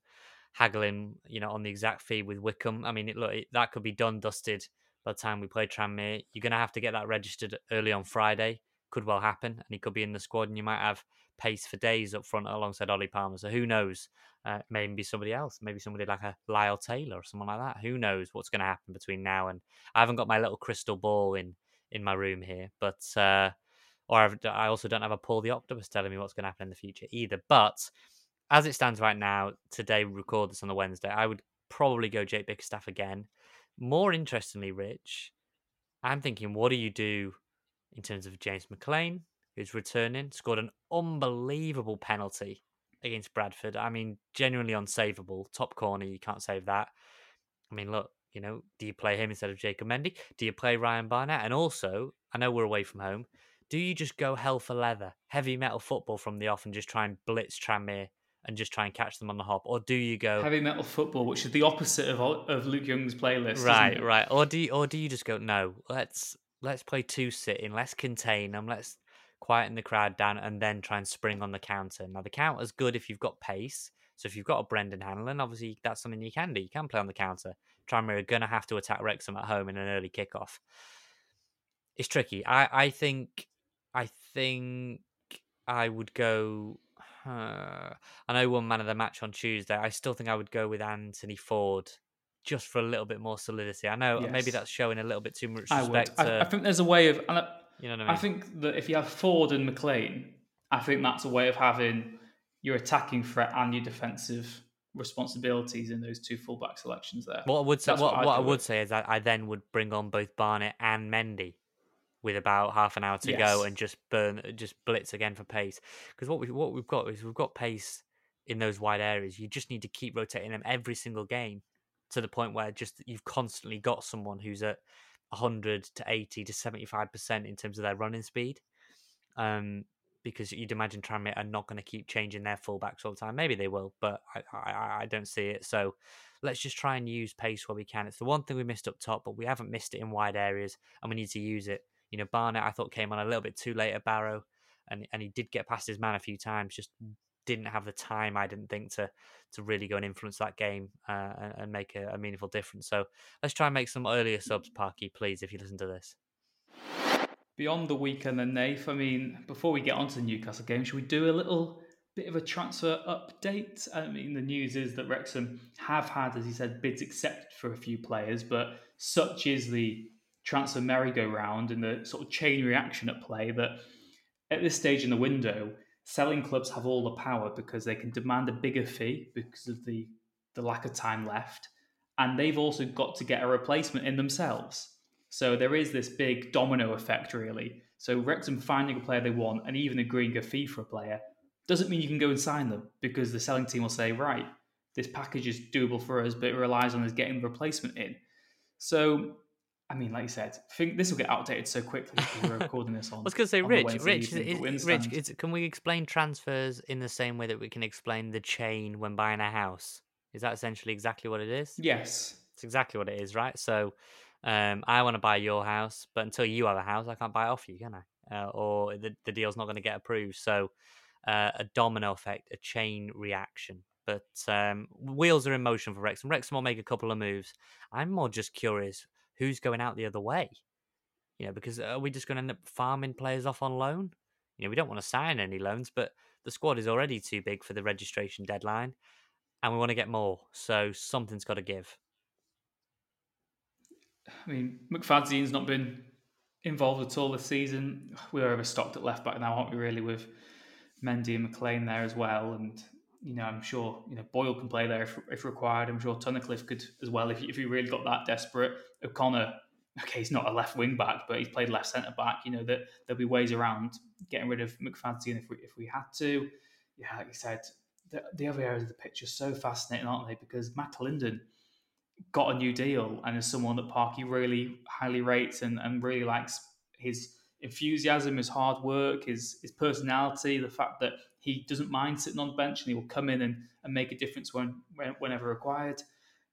haggling, you know, on the exact fee with Wycombe. I mean, it, look, it, that could be done, dusted by the time we play Tranmere. You're going to have to get that registered early on Friday. Could well happen, and he could be in the squad, and you might have pace for days up front alongside Ollie Palmer. So who knows? Uh, maybe somebody else, maybe somebody like a Lyle Taylor or someone like that. Who knows what's going to happen between now and I haven't got my little crystal ball in in my room here, but uh, or I've, I also don't have a Paul the Octopus telling me what's going to happen in the future either. But as it stands right now, today we record this on the Wednesday, I would probably go Jake Bickerstaff again. More interestingly, Rich, I'm thinking, what do you do in terms of James McLean, who's returning, scored an unbelievable penalty against Bradford. I mean, genuinely unsavable. Top corner, you can't save that. I mean, look, you know, do you play him instead of Jacob Mendy? Do you play Ryan Barnett? And also, I know we're away from home. Do you just go hell for leather, heavy metal football from the off, and just try and blitz Tranmere and just try and catch them on the hop, or do you go heavy metal football, which is the opposite of of Luke Young's playlist? Right, right. Or do you, or do you just go no? Let's let's play two sitting, let's contain them, let's quieten the crowd down, and then try and spring on the counter. Now the counter's good if you've got pace. So if you've got a Brandon Hanlan, obviously that's something you can do. You can play on the counter. Tranmere are going to have to attack Wrexham at home in an early kickoff. It's tricky. I, I think I think I would go. Uh, I know one man of the match on Tuesday. I still think I would go with Anthony Forde just for a little bit more solidity. I know yes. maybe that's showing a little bit too much respect. I, to, I, I think there's a way of. I, you know what I mean? I think that if you have Forde and McLean, I think that's a way of having your attacking threat and your defensive responsibilities in those two fullback selections there. What I would say, what, what, what I would say is that I then would bring on both Barnett and Mendy with about half an hour to yes. go and just burn, just blitz again for pace. Because what we what we've got is we've got pace in those wide areas. You just need to keep rotating them every single game to the point where just you've constantly got someone who's at 100 to 80 to 75 percent in terms of their running speed. Um, because you'd imagine Tranmere are not going to keep changing their fullbacks all the time. Maybe they will, but I, I, I don't see it. So let's just try and use pace where we can. It's the one thing we missed up top, but we haven't missed it in wide areas, and we need to use it. You know, Barnett, I thought came on a little bit too late at Barrow, and and he did get past his man a few times. Just didn't have the time, I didn't think, to to really go and influence that game uh, and, and, make a, a, meaningful difference. So let's try and make some earlier subs, Parky, please, if you listen to this. Beyond the weekend, then, Nath, I mean, before we get on to the Newcastle game, should we do a little bit of a transfer update? I mean, the news is that Wrexham have had, as he said, bids accepted for a few players, but such is the transfer merry-go-round and the sort of chain reaction at play that at this stage in the window, selling clubs have all the power because they can demand a bigger fee because of the, the lack of time left. And they've also got to get a replacement in themselves. So there is this big domino effect, really. So Wrexham finding a player they want and even agreeing a fee for a player doesn't mean you can go and sign them because the selling team will say, right, this package is doable for us, but it relies on us getting the replacement in. So I mean, like you said, think this will get outdated so quickly we're recording this on. I was going to say, Rich, Rich, evening, is, Rich, is, can we explain transfers in the same way that we can explain the chain when buying a house? Is that essentially exactly what it is? Yes, it's exactly what it is, right? So, um, I want to buy your house, but until you have a house, I can't buy it off you, can I? Uh, or the the deal's not going to get approved. So, uh, a domino effect, a chain reaction. But um, wheels are in motion for Wrexham. Wrexham will make a couple of moves. I'm more just curious who's going out the other way? You know, because uh, are we just going to end up farming players off on loan? You know, we don't want to sign any loans, but the squad is already too big for the registration deadline, and we want to get more. So something's got to give. I mean, McFadzean's not been involved at all this season. We're overstocked at left back now, aren't we? Really, with Mendy and McLean there as well, and you know, I'm sure you know Boyle can play there if, if required. I'm sure Tunnicliffe could as well if if he really got that desperate. O'Connor, okay, he's not a left wing back, but he's played left centre back. You know that there'll be ways around getting rid of McFadzean if we if we had to. Yeah, like you said, the, the other areas of the pitch are so fascinating, aren't they? Because McAlinden got a new deal and is someone that Parky really highly rates and, and really likes his enthusiasm, his hard work, his his personality, the fact that he doesn't mind sitting on the bench and he will come in and, and make a difference when, when whenever required.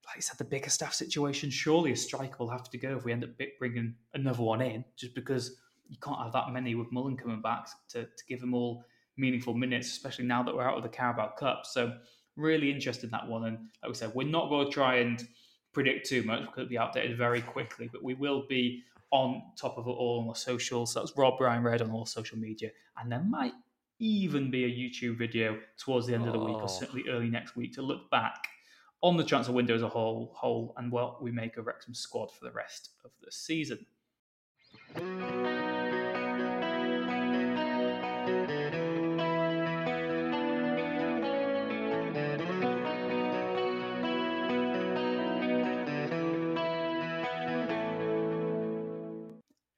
Like I said, the Bickerstaff situation, surely a striker will have to go if we end up bringing another one in, just because you can't have that many with Mullin coming back to, to give them all meaningful minutes, especially now that we're out of the Carabao Cup. So really interested in that one. And like we said, we're not going to try and predict too much because it'll be outdated very quickly. But we will be on top of it all on the socials. So that's Rob Ryan Red on all social media, and there might even be a YouTube video towards the end of the week, Oh. or certainly early next week, to look back on the transfer window as a whole, whole, and what we make of Wrexham squad for the rest of the season.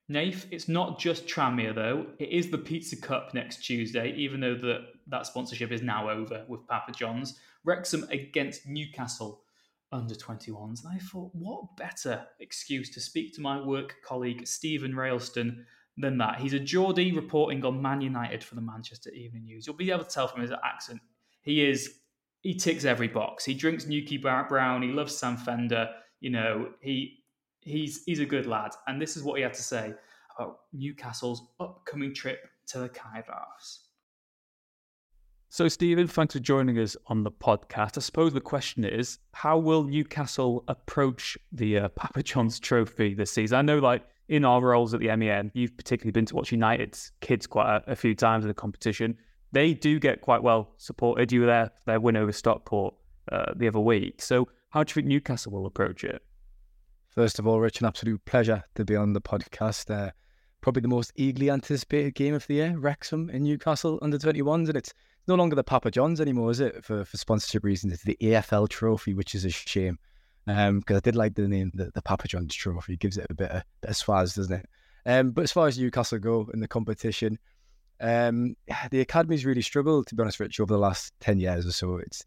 Nath, it's not just Tranmere though. It is the Pizza Cup next Tuesday, even though the, that sponsorship is now over with Papa John's. Wrexham against Newcastle under 21s. And I thought, what better excuse to speak to my work colleague Stephen Railston than that? He's a Geordie reporting on Man United for the Manchester Evening News. You'll be able to tell from his accent. He is, he ticks every box. He drinks Nuki Brown. He loves Sam Fender. You know, he he's he's a good lad. And this is what he had to say about Newcastle's upcoming trip to the Cae Ras. So, Stephen, thanks for joining us on the podcast. I suppose the question is, how will Newcastle approach the uh, Papa John's Trophy this season? I know, like in our roles at the MEN, you've particularly been to watch United's kids quite a, a few times in the competition. They do get quite well supported. You were there their win over Stockport uh, the other week. So, how do you think Newcastle will approach it? First of all, Rich, an absolute pleasure to be on the podcast. Uh, probably the most eagerly anticipated game of the year, Wrexham in Newcastle under 21s. And it's no longer the Papa John's anymore, is it? For, for sponsorship reasons, it's the EFL Trophy, which is a shame. Um, because I did like the name, the, the Papa John's Trophy. It gives it a bit of, bit of swaz, doesn't it? Um, but as far as Newcastle go in the competition, um, the academy's really struggled, to be honest, Rich, over the last 10 years or so. It's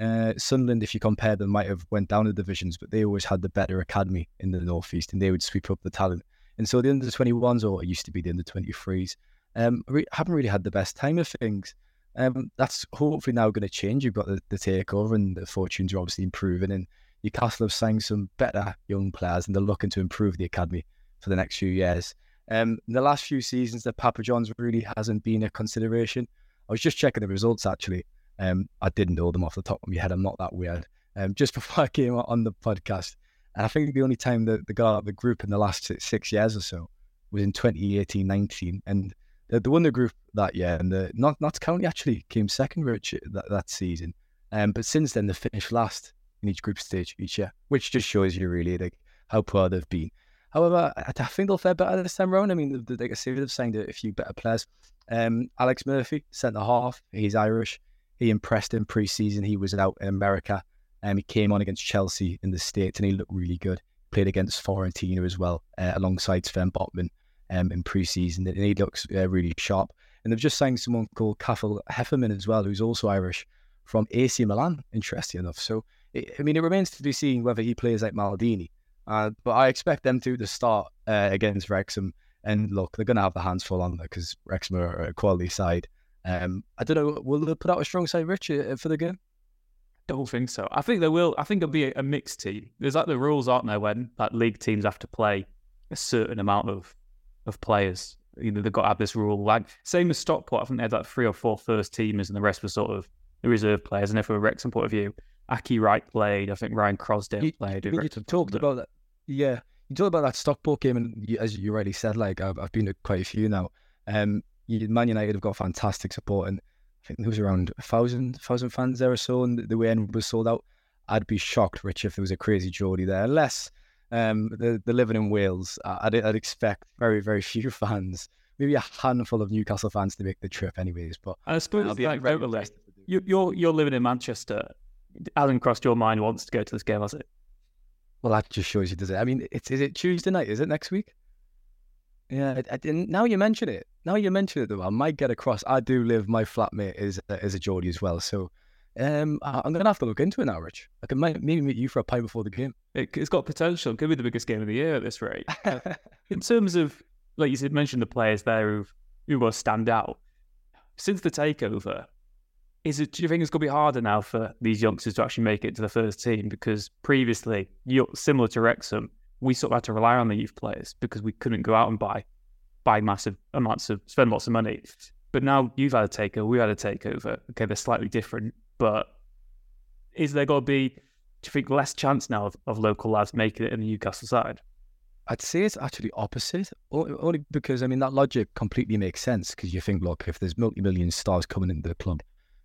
uh, Sunderland, if you compare them, might have went down the divisions, but they always had the better academy in the northeast, and they would sweep up the talent. And so the under 21s, or it used to be the under 23s, um, re- haven't really had the best time of things. Um, that's hopefully now going to change. You've got the, the takeover, and the fortunes are obviously improving. And Newcastle have signed some better young players, and they're looking to improve the academy for the next few years. Um, in the last few seasons, the Papa John's really hasn't been a consideration. I was just checking the results actually. Um, I didn't know them off the top of my head. I'm not that weird. Um, just before I came on the podcast, and I think the only time that they got out of the group in the last six, years or so was in 2018-19, and they, they won the group that year. And the not Notts County actually came second, Rich, that, that season. Um, but since then they finished last in each group stage each year, which just shows you really like how poor they've been. However, I, I think they'll fare better this time around. I mean, like they've signed a, a few better players. Um, Alex Murphy, centre half, he's Irish. He impressed in pre-season. He was out in America. Um, he came on against Chelsea in the States and he looked really good. Played against Fiorentina as well, uh, alongside Sven Botman um, in pre-season. And he looks uh, really sharp. And they've just signed someone called Cathal Heffernan as well, who's also Irish from AC Milan, interesting enough. So, it, I mean, it remains to be seen whether he plays like Maldini. Uh, but I expect them to to start uh, against Wrexham. And look, they're going to have the hands full on there because Wrexham are a quality side. Um, I don't know. Will they put out a strong side, Rich, uh, for the game? Don't think so. I think they will. I think it'll be a, a mixed team. There's like the rules, aren't there, when like league teams have to play a certain amount of of players. You know, they've got to have this rule. Like same as Stockport, I think they had like three or four first teamers, and the rest were sort of the reserve players. And if from a Wrexham point of view, Aki Wright played. I think Ryan Crosdale You- played. Mean, you talked about that. Yeah, you talked about that Stockport game, and you, as you already said, like I've, I've been to quite a few now. Um, you, Man United have got fantastic support, and I think there was around a thousand thousand fans there or so, and the, the way end was sold out. I'd be shocked, Rich, if there was a crazy Geordie there, unless um, they're, they're living in Wales. I- I'd, I'd expect very very few fans, maybe a handful of Newcastle fans to make the trip, anyways. But I suppose I'll be like, very totally. interested to do. You, you're you're living in Manchester. Hasn't crossed your mind once to go to this game, has it? Well, that just shows you, does it? I mean, it's is it Tuesday night? Is it next week? Yeah, I, I didn't. Now you mention it. Now you mention it, though, I might get across. I do live. My flatmate is is a Geordie as well, so um, I- I'm gonna have to look into it now, Rich. I can maybe meet you for a pint before the game. It, it's got potential. It could be the biggest game of the year at this rate. in terms of, like you said, mentioned the players there who who will stand out since the takeover. Is it? Do you think it's going to be harder now for these youngsters to actually make it to the first team? Because previously, similar to Wrexham, we sort of had to rely on the youth players because we couldn't go out and buy buy massive amounts of spend lots of money. But now you've had a takeover, we've had a takeover. Okay, they're slightly different, but is there going to be do you think less chance now of, of local lads making it in the Newcastle side? I'd say it's actually opposite, only because I mean that logic completely makes sense. Because you think, look, if there's multi-million stars coming into the club,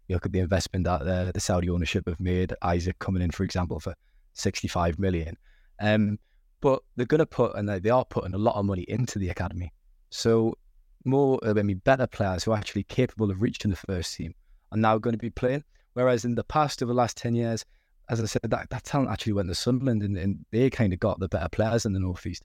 you look at the investment that uh, the Saudi ownership have made. Isaac coming in, for example, for 65 million. Um, but they're going to put, and they are putting a lot of money into the academy. So more, I mean, better players who are actually capable of reaching the first team are now going to be playing. Whereas in the past, over the last 10 years, as I said, that, that talent actually went to Sunderland and, and they kind of got the better players in the Northeast.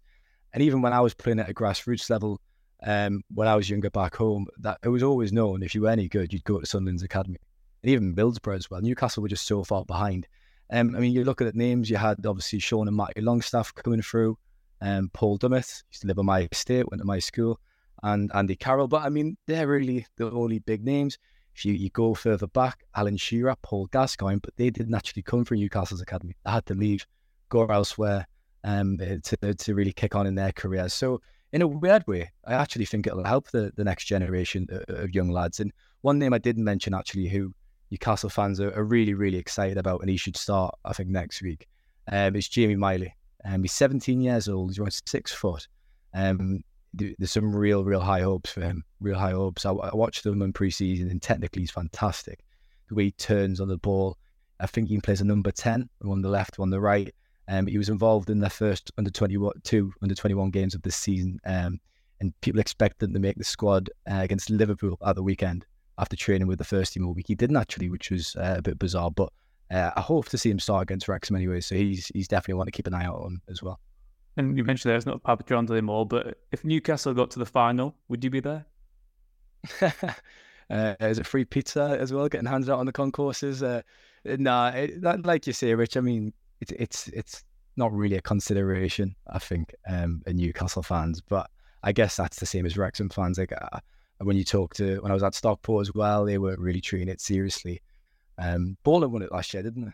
And even when I was playing at a grassroots level, um, when I was younger back home, that it was always known if you were any good, you'd go to Sunderland's academy. And even Middlesbrough as well. Newcastle were just so far behind. Um, I mean, you look at the names, you had obviously Sean and Matty Longstaff coming through, um, Paul Dummett, used to live on my estate, went to my school, and Andy Carroll. But I mean, they're really the only big names. If you, you go further back, Alan Shearer, Paul Gascoigne, but they didn't actually come from Newcastle's academy. They had to leave, go elsewhere um, to, to really kick on in their careers. So, in a weird way, I actually think it'll help the, the next generation of, of young lads. And one name I didn't mention actually, who Newcastle fans are, are really, really excited about, and he should start, I think, next week, um, is Jamie Miley. Um, he's 17 years old, he's around six foot. Um, there's some real, real high hopes for him. Real high hopes. I, I watched him in preseason, and technically he's fantastic. The way he turns on the ball. I think he plays a number ten, on the left, on the right. Um, he was involved in their first under 22, under 21 games of this season. Um, and people expect expected to make the squad uh, against Liverpool at the weekend after training with the first team all week. He didn't actually, which was uh, a bit bizarre. But uh, I hope to see him start against Wrexham anyway. So he's he's definitely one to keep an eye out on as well. And you mentioned there's not Papa John's anymore, but if Newcastle got to the final, would you be there? uh, is it free pizza as well? Getting handed out on the concourses? Uh, nah, it, that, like you say, Rich. I mean, it's it's it's not really a consideration. I think um, in Newcastle fans, but I guess that's the same as Wrexham fans. Like uh, when you talk to when I was at Stockport as well, they were really treating it seriously. Um, Bolton won it last year, didn't they?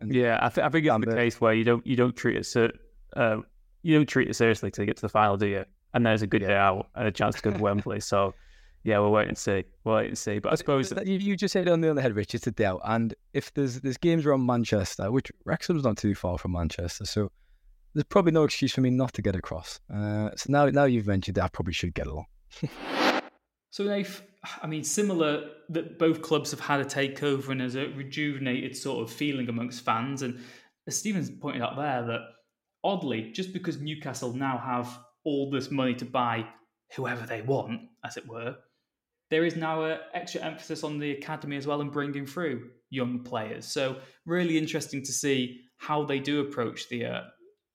And yeah, I, th- I think it's the case where you don't you don't treat it so uh, you don't treat it seriously till you get to the final, do you? And there's a good day out and a chance to go to Wembley. So yeah, we'll wait and see. We'll wait and see. But I suppose you, you just said on the other head, Rich, it's a doubt. And if there's there's games around Manchester, which Wrexham's not too far from Manchester, so there's probably no excuse for me not to get across. Uh, so now now you've mentioned that, I probably should get along. so Nath, I mean, similar that both clubs have had a takeover and there's a rejuvenated sort of feeling amongst fans. And as Stephen's pointed out there, that oddly, just because Newcastle now have all this money to buy whoever they want, as it were, there is now an extra emphasis on the academy as well and bringing through young players. So really interesting to see how they do approach the uh,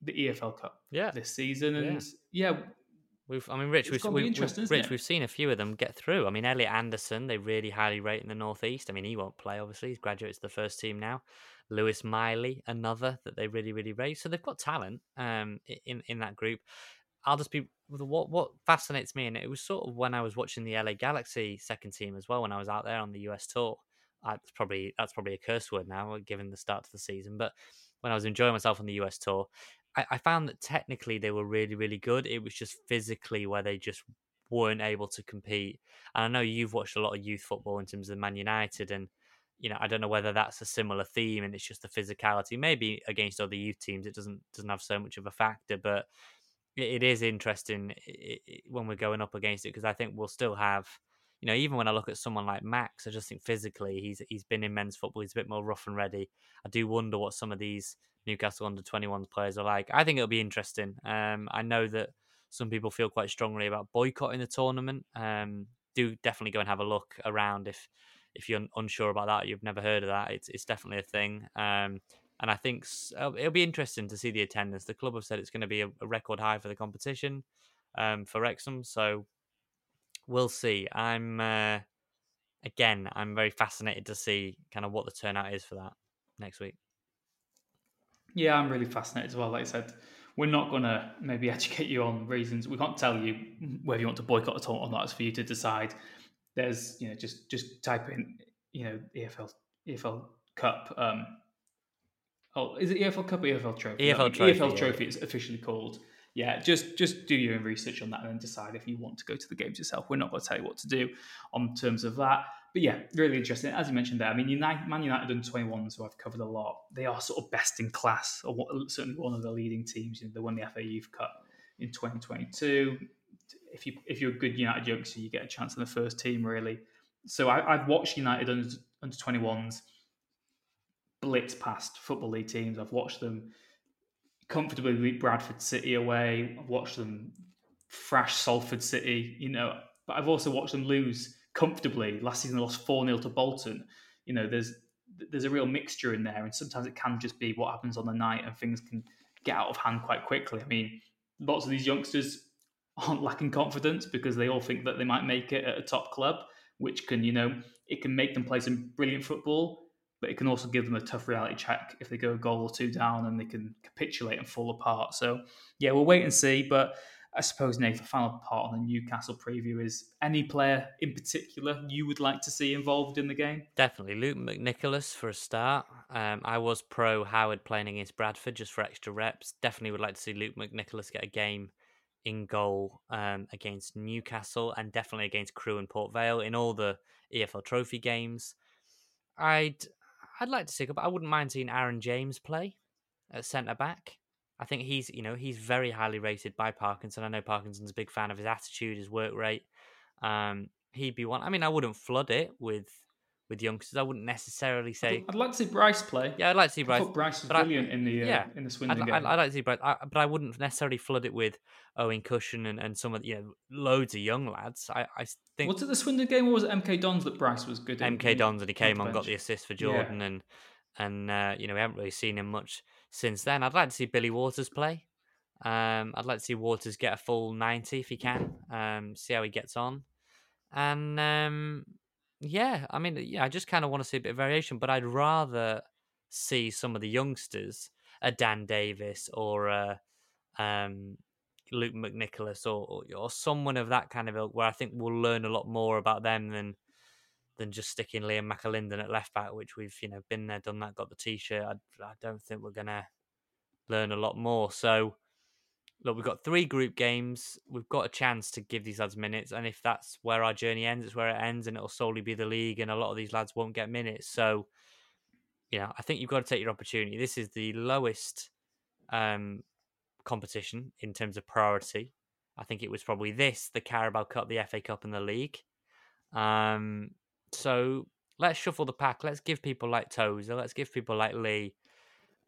the EFL Cup yeah. this season. And yeah, yeah We've, I mean, Rich, we've, we, Rich, it? we've seen a few of them get through. I mean, Elliot Anderson, they really highly rate in the Northeast. I mean, he won't play, obviously. He's graduated to the first team now. Lewis Miley, another that they really, really raised. So they've got talent um, in, in that group. I'll just be what what fascinates me, and it was sort of when I was watching the LA Galaxy second team as well, when I was out there on the US tour. That's probably that's probably a curse word now, given the start to the season. But when I was enjoying myself on the US tour, I, I found that technically they were really really good. It was just physically where they just weren't able to compete. And I know you've watched a lot of youth football in terms of Man United, and you know I don't know whether that's a similar theme, and it's just the physicality. Maybe against other youth teams, it doesn't doesn't have so much of a factor, but it is interesting when we're going up against it because I think we'll still have, you know, even when I look at someone like Max, I just think physically he's he's been in men's football, he's a bit more rough and ready. I do wonder what some of these Newcastle under 21s players are like. I think it'll be interesting. Um, I know that some people feel quite strongly about boycotting the tournament. Um, do definitely go and have a look around if if you're unsure about that, you've never heard of that. It's it's definitely a thing. Um, and I think uh, it'll be interesting to see the attendance. The club have said it's going to be a, record high for the competition um, for Wrexham, so we'll see. I'm uh, again, I'm very fascinated to see kind of what the turnout is for that next week. Yeah, I'm really fascinated as well. Like I said, we're not going to maybe educate you on reasons. We can't tell you whether you want to boycott at all or not. It's for you to decide. There's, you know, just just type in, you know, EFL EFL Cup um, Oh, is it EFL Cup or EFL Trophy? EFL Trophy. EFL Trophy. It's officially called. yeah, just just do your own research on that and then decide if you want to go to the games yourself. We're not going to tell you what to do on terms of that. But yeah, really interesting. As you mentioned there, I mean, United, Man United under 21s, who I've covered a lot, they are sort of best in class, or certainly one of the leading teams. You know, they won the FA Youth Cup in 2022. If you if you're a good United youngster, you get a chance in the first team, really. So I, have watched United under, under 21s blitz past football league teams. I've watched them comfortably beat Bradford City away. I've watched them thrash Salford City, you know, but I've also watched them lose comfortably. Last season, they lost 4 0 to Bolton. You know, there's there's a real mixture in there, and sometimes it can just be what happens on the night, and things can get out of hand quite quickly. I mean, lots of these youngsters aren't lacking confidence because they all think that they might make it at a top club, which can, you know, it can make them play some brilliant football but it can also give them a tough reality check if they go a goal or two down and they can capitulate and fall apart. So, yeah, we'll wait and see. But I suppose, Nate, the final part on the Newcastle preview is any player in particular you would like to see involved in the game? Definitely. Luke McNicholas for a start. Um, I was pro Howard playing against Bradford just for extra reps. Definitely would like to see Luke McNicholas get a game in goal um, against Newcastle and definitely against Crewe and Port Vale in all the EFL Trophy games. I'd I'd like to see, but I wouldn't mind seeing Aaron James play at centre back. I think he's, you know, he's very highly rated by Parkinson. I know Parkinson's a big fan of his attitude, his work rate. Um, he'd be one. I mean, I wouldn't flood it with with youngsters. I wouldn't necessarily say. I'd like to see Bryce play. Yeah, I'd like to see Bryce. I thought Bryce was brilliant I, in the uh, yeah, in the Swindon I'd, game. I'd, I'd, like to see Bryce, I, but I wouldn't necessarily flood it with Owen Cushion and, and some of you know loads of young lads. I, I think. Was it the Swindon game or was it MK Dons that Bryce was good? In, MK Dons and he came on, got the assist for Jordan, yeah. and and uh, you know we haven't really seen him much since then. I'd like to see Billy Waters play. Um, I'd like to see Waters get a full ninety if he can. Um, see how he gets on, and um, yeah, I mean, yeah, I just kind of want to see a bit of variation, but I'd rather see some of the youngsters, a Dan Davis or a um, Luke McNicholas or, or someone of that kind of ilk, where I think we'll learn a lot more about them than than just sticking Liam McAlinden at left back, which we've you know been there, done that, got the t-shirt. I, I don't think we're gonna learn a lot more. So look, we've got three group games. We've got a chance to give these lads minutes, and if that's where our journey ends, it's where it ends, and it'll solely be the league, and a lot of these lads won't get minutes. So, you know, I think you've got to take your opportunity. This is the lowest um, competition in terms of priority. I think it was probably this, the Carabao Cup, the FA Cup, and the league. Um, so let's shuffle the pack. Let's give people like Tozer, let's give people like Lee,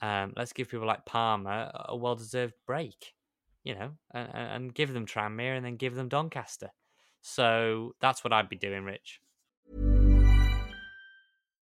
um, let's give people like Palmer a well-deserved break you know, and, and give them Tranmere and then give them Doncaster. So that's what I'd be doing, Rich.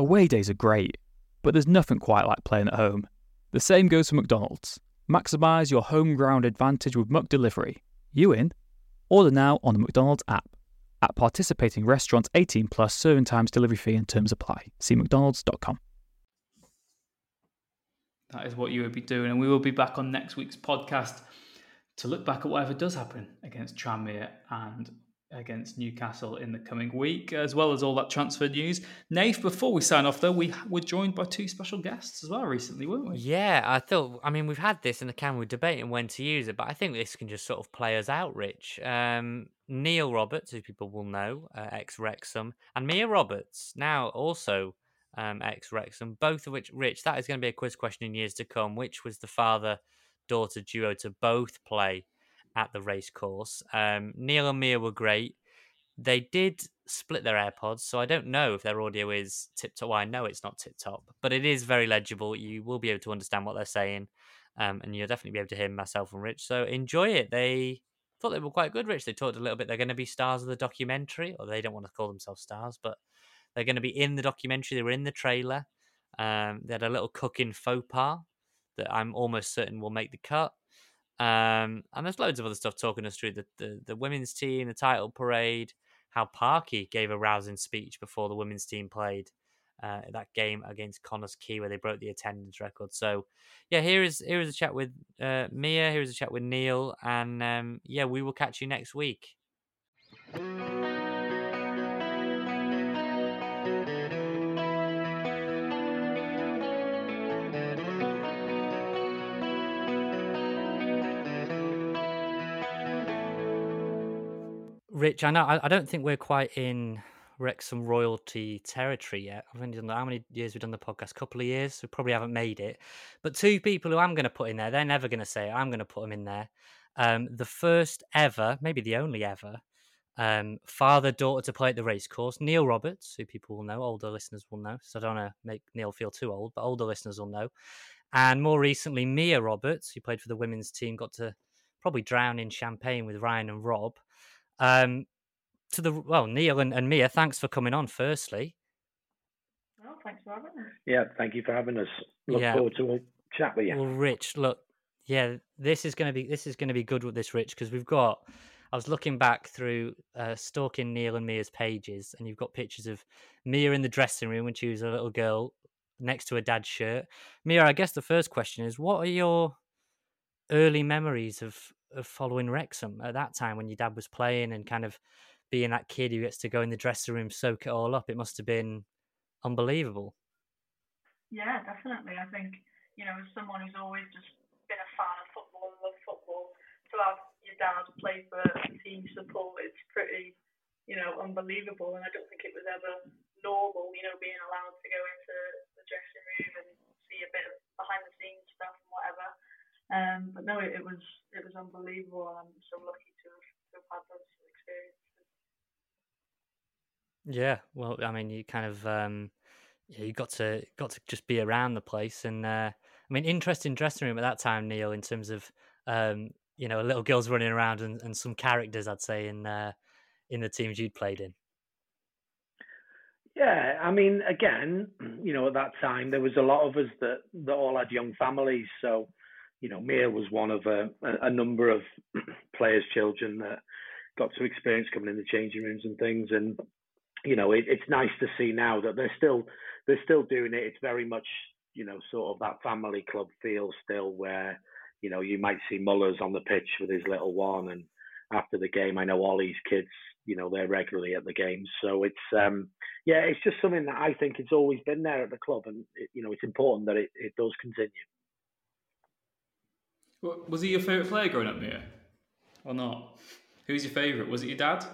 Away days are great, but there's nothing quite like playing at home. The same goes for McDonald's. Maximise your home ground advantage with Muck McDelivery. You in? Order now on the McDonald's app. At participating restaurants 18 plus serving times, delivery fee and terms apply. See mcdonalds.com. That is what you would be doing. And we will be back on next week's podcast to look back at whatever does happen against Tranmere and against Newcastle in the coming week, as well as all that transfer news. Nath, before we sign off, though, we were joined by two special guests as well recently, weren't we? Yeah, I thought, I mean, we've had this in the can, we're debating when to use it, but I think this can just sort of play us out, Rich. Um, Neil Roberts, who people will know, uh, ex Wrexham, and Mia Roberts, now also um, ex Wrexham, both of which, Rich, that is going to be a quiz question in years to come. Which was the father daughter duo to both play at the racecourse? Um, Neil and Mia were great. They did split their AirPods, so I don't know if their audio is tip top. Well, I know it's not tip top, but it is very legible. You will be able to understand what they're saying, um, and you'll definitely be able to hear myself and Rich. So enjoy it. They thought they were quite good, Rich. They talked a little bit. They're going to be stars of the documentary, or they don't want to call themselves stars, but they're going to be in the documentary. They were in the trailer. Um, they had a little cooking faux pas that I'm almost certain will make the cut. Um, and there's loads of other stuff talking us through the, the, the women's team, the title parade, how Parky gave a rousing speech before the women's team played uh, that game against Connah's Quay where they broke the attendance record. So, yeah, here is here is a chat with uh, Mia. Here is a chat with Neil, and um, yeah, we will catch you next week. Rich, I know I, I don't think we're quite in Wrexham royalty territory yet. I've only done how many years we've done the podcast? A couple of years. We probably haven't made it. But two people who I'm going to put in there, they're never going to say it. I'm going to put them in there. Um, the first ever, maybe the only ever, um, father daughter to play at the racecourse, Neil Roberts, who people will know, older listeners will know. So I don't want to make Neil feel too old, but older listeners will know. And more recently, Mia Roberts, who played for the women's team, got to probably drown in champagne with Ryan and Rob. Um, to the well, Neil and, and Mia, thanks for coming on. Firstly, well, thanks for having us. Yeah, thank you for having us. Look Yeah. forward to a chat with you. well, Rich, look, yeah, this is gonna be this is gonna be good with this, Rich, because we've got. I was looking back through uh, stalking Neil and Mia's pages, and you've got pictures of Mia in the dressing room when she was a little girl next to her dad's shirt. Mia, I guess the first question is, what are your early memories of of following Wrexham at that time when your dad was playing and kind of being that kid who gets to go in the dressing room, soak it all up? It must have been unbelievable. Yeah, definitely. I think, you know, as someone who's always just been a fan of football and loved football, to have your dad play for team support, it's pretty, you know, unbelievable. And I don't think it was ever normal, you know, being allowed to go into the dressing room and see a bit of behind the scenes stuff and whatever. Um, but no, it, it was it was unbelievable, and I'm so lucky to have, to have had those experiences. Yeah, well, I mean, you kind of um, yeah, you got to got to just be around the place, and uh, I mean, interesting dressing room at that time, Neil, in terms of um, you know, little girls running around and, and some characters, I'd say, in uh, in the teams you'd played in. Yeah, I mean, again, you know, at that time there was a lot of us that that all had young families. So, you know, Mia was one of a, a, number of players' children that got to experience coming in the changing rooms and things. And you know, it, it's nice to see now that they're still they're still doing it. It's very much you know sort of that family club feel still, where you know you might see Mullers on the pitch with his little one, and after the game, I know Ollie's kids, you know, they're regularly at the games. So it's um yeah, it's just something that I think it's always been there at the club, and it, you know, it's important that it, it does continue. Wa- Was he your favourite player growing up, Mia? Or not? Who's your favourite? Was it your dad?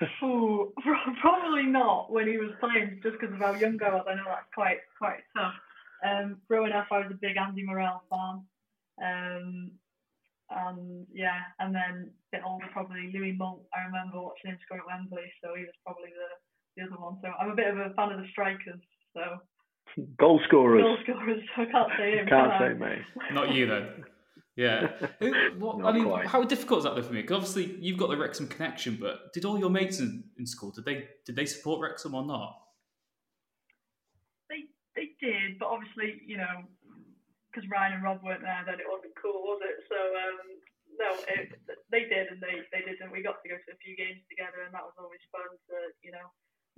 Ooh, probably not when he was playing, just because of how young I was. I know that's quite quite tough. Um, growing up, I was a big Andy Morrell fan. Um, and yeah, and then a bit older, probably Louis Moult. I remember watching him score at Wembley, so he was probably the, the other one. So I'm a bit of a fan of the strikers. So Goal scorers. goal scorers. I can't say him. Can't can I? say me. Not you then. Yeah. Who, what, I mean, quite. how difficult is that though for me? Because obviously you've got the Wrexham connection, but did all your mates in, in school did they did they support Wrexham or not? They they did, but obviously, you know, because Ryan and Rob weren't there, then it wasn't cool, was it? So um, no, it, they did, and they they didn't. We got to go to a few games together, and that was always fun. To you know,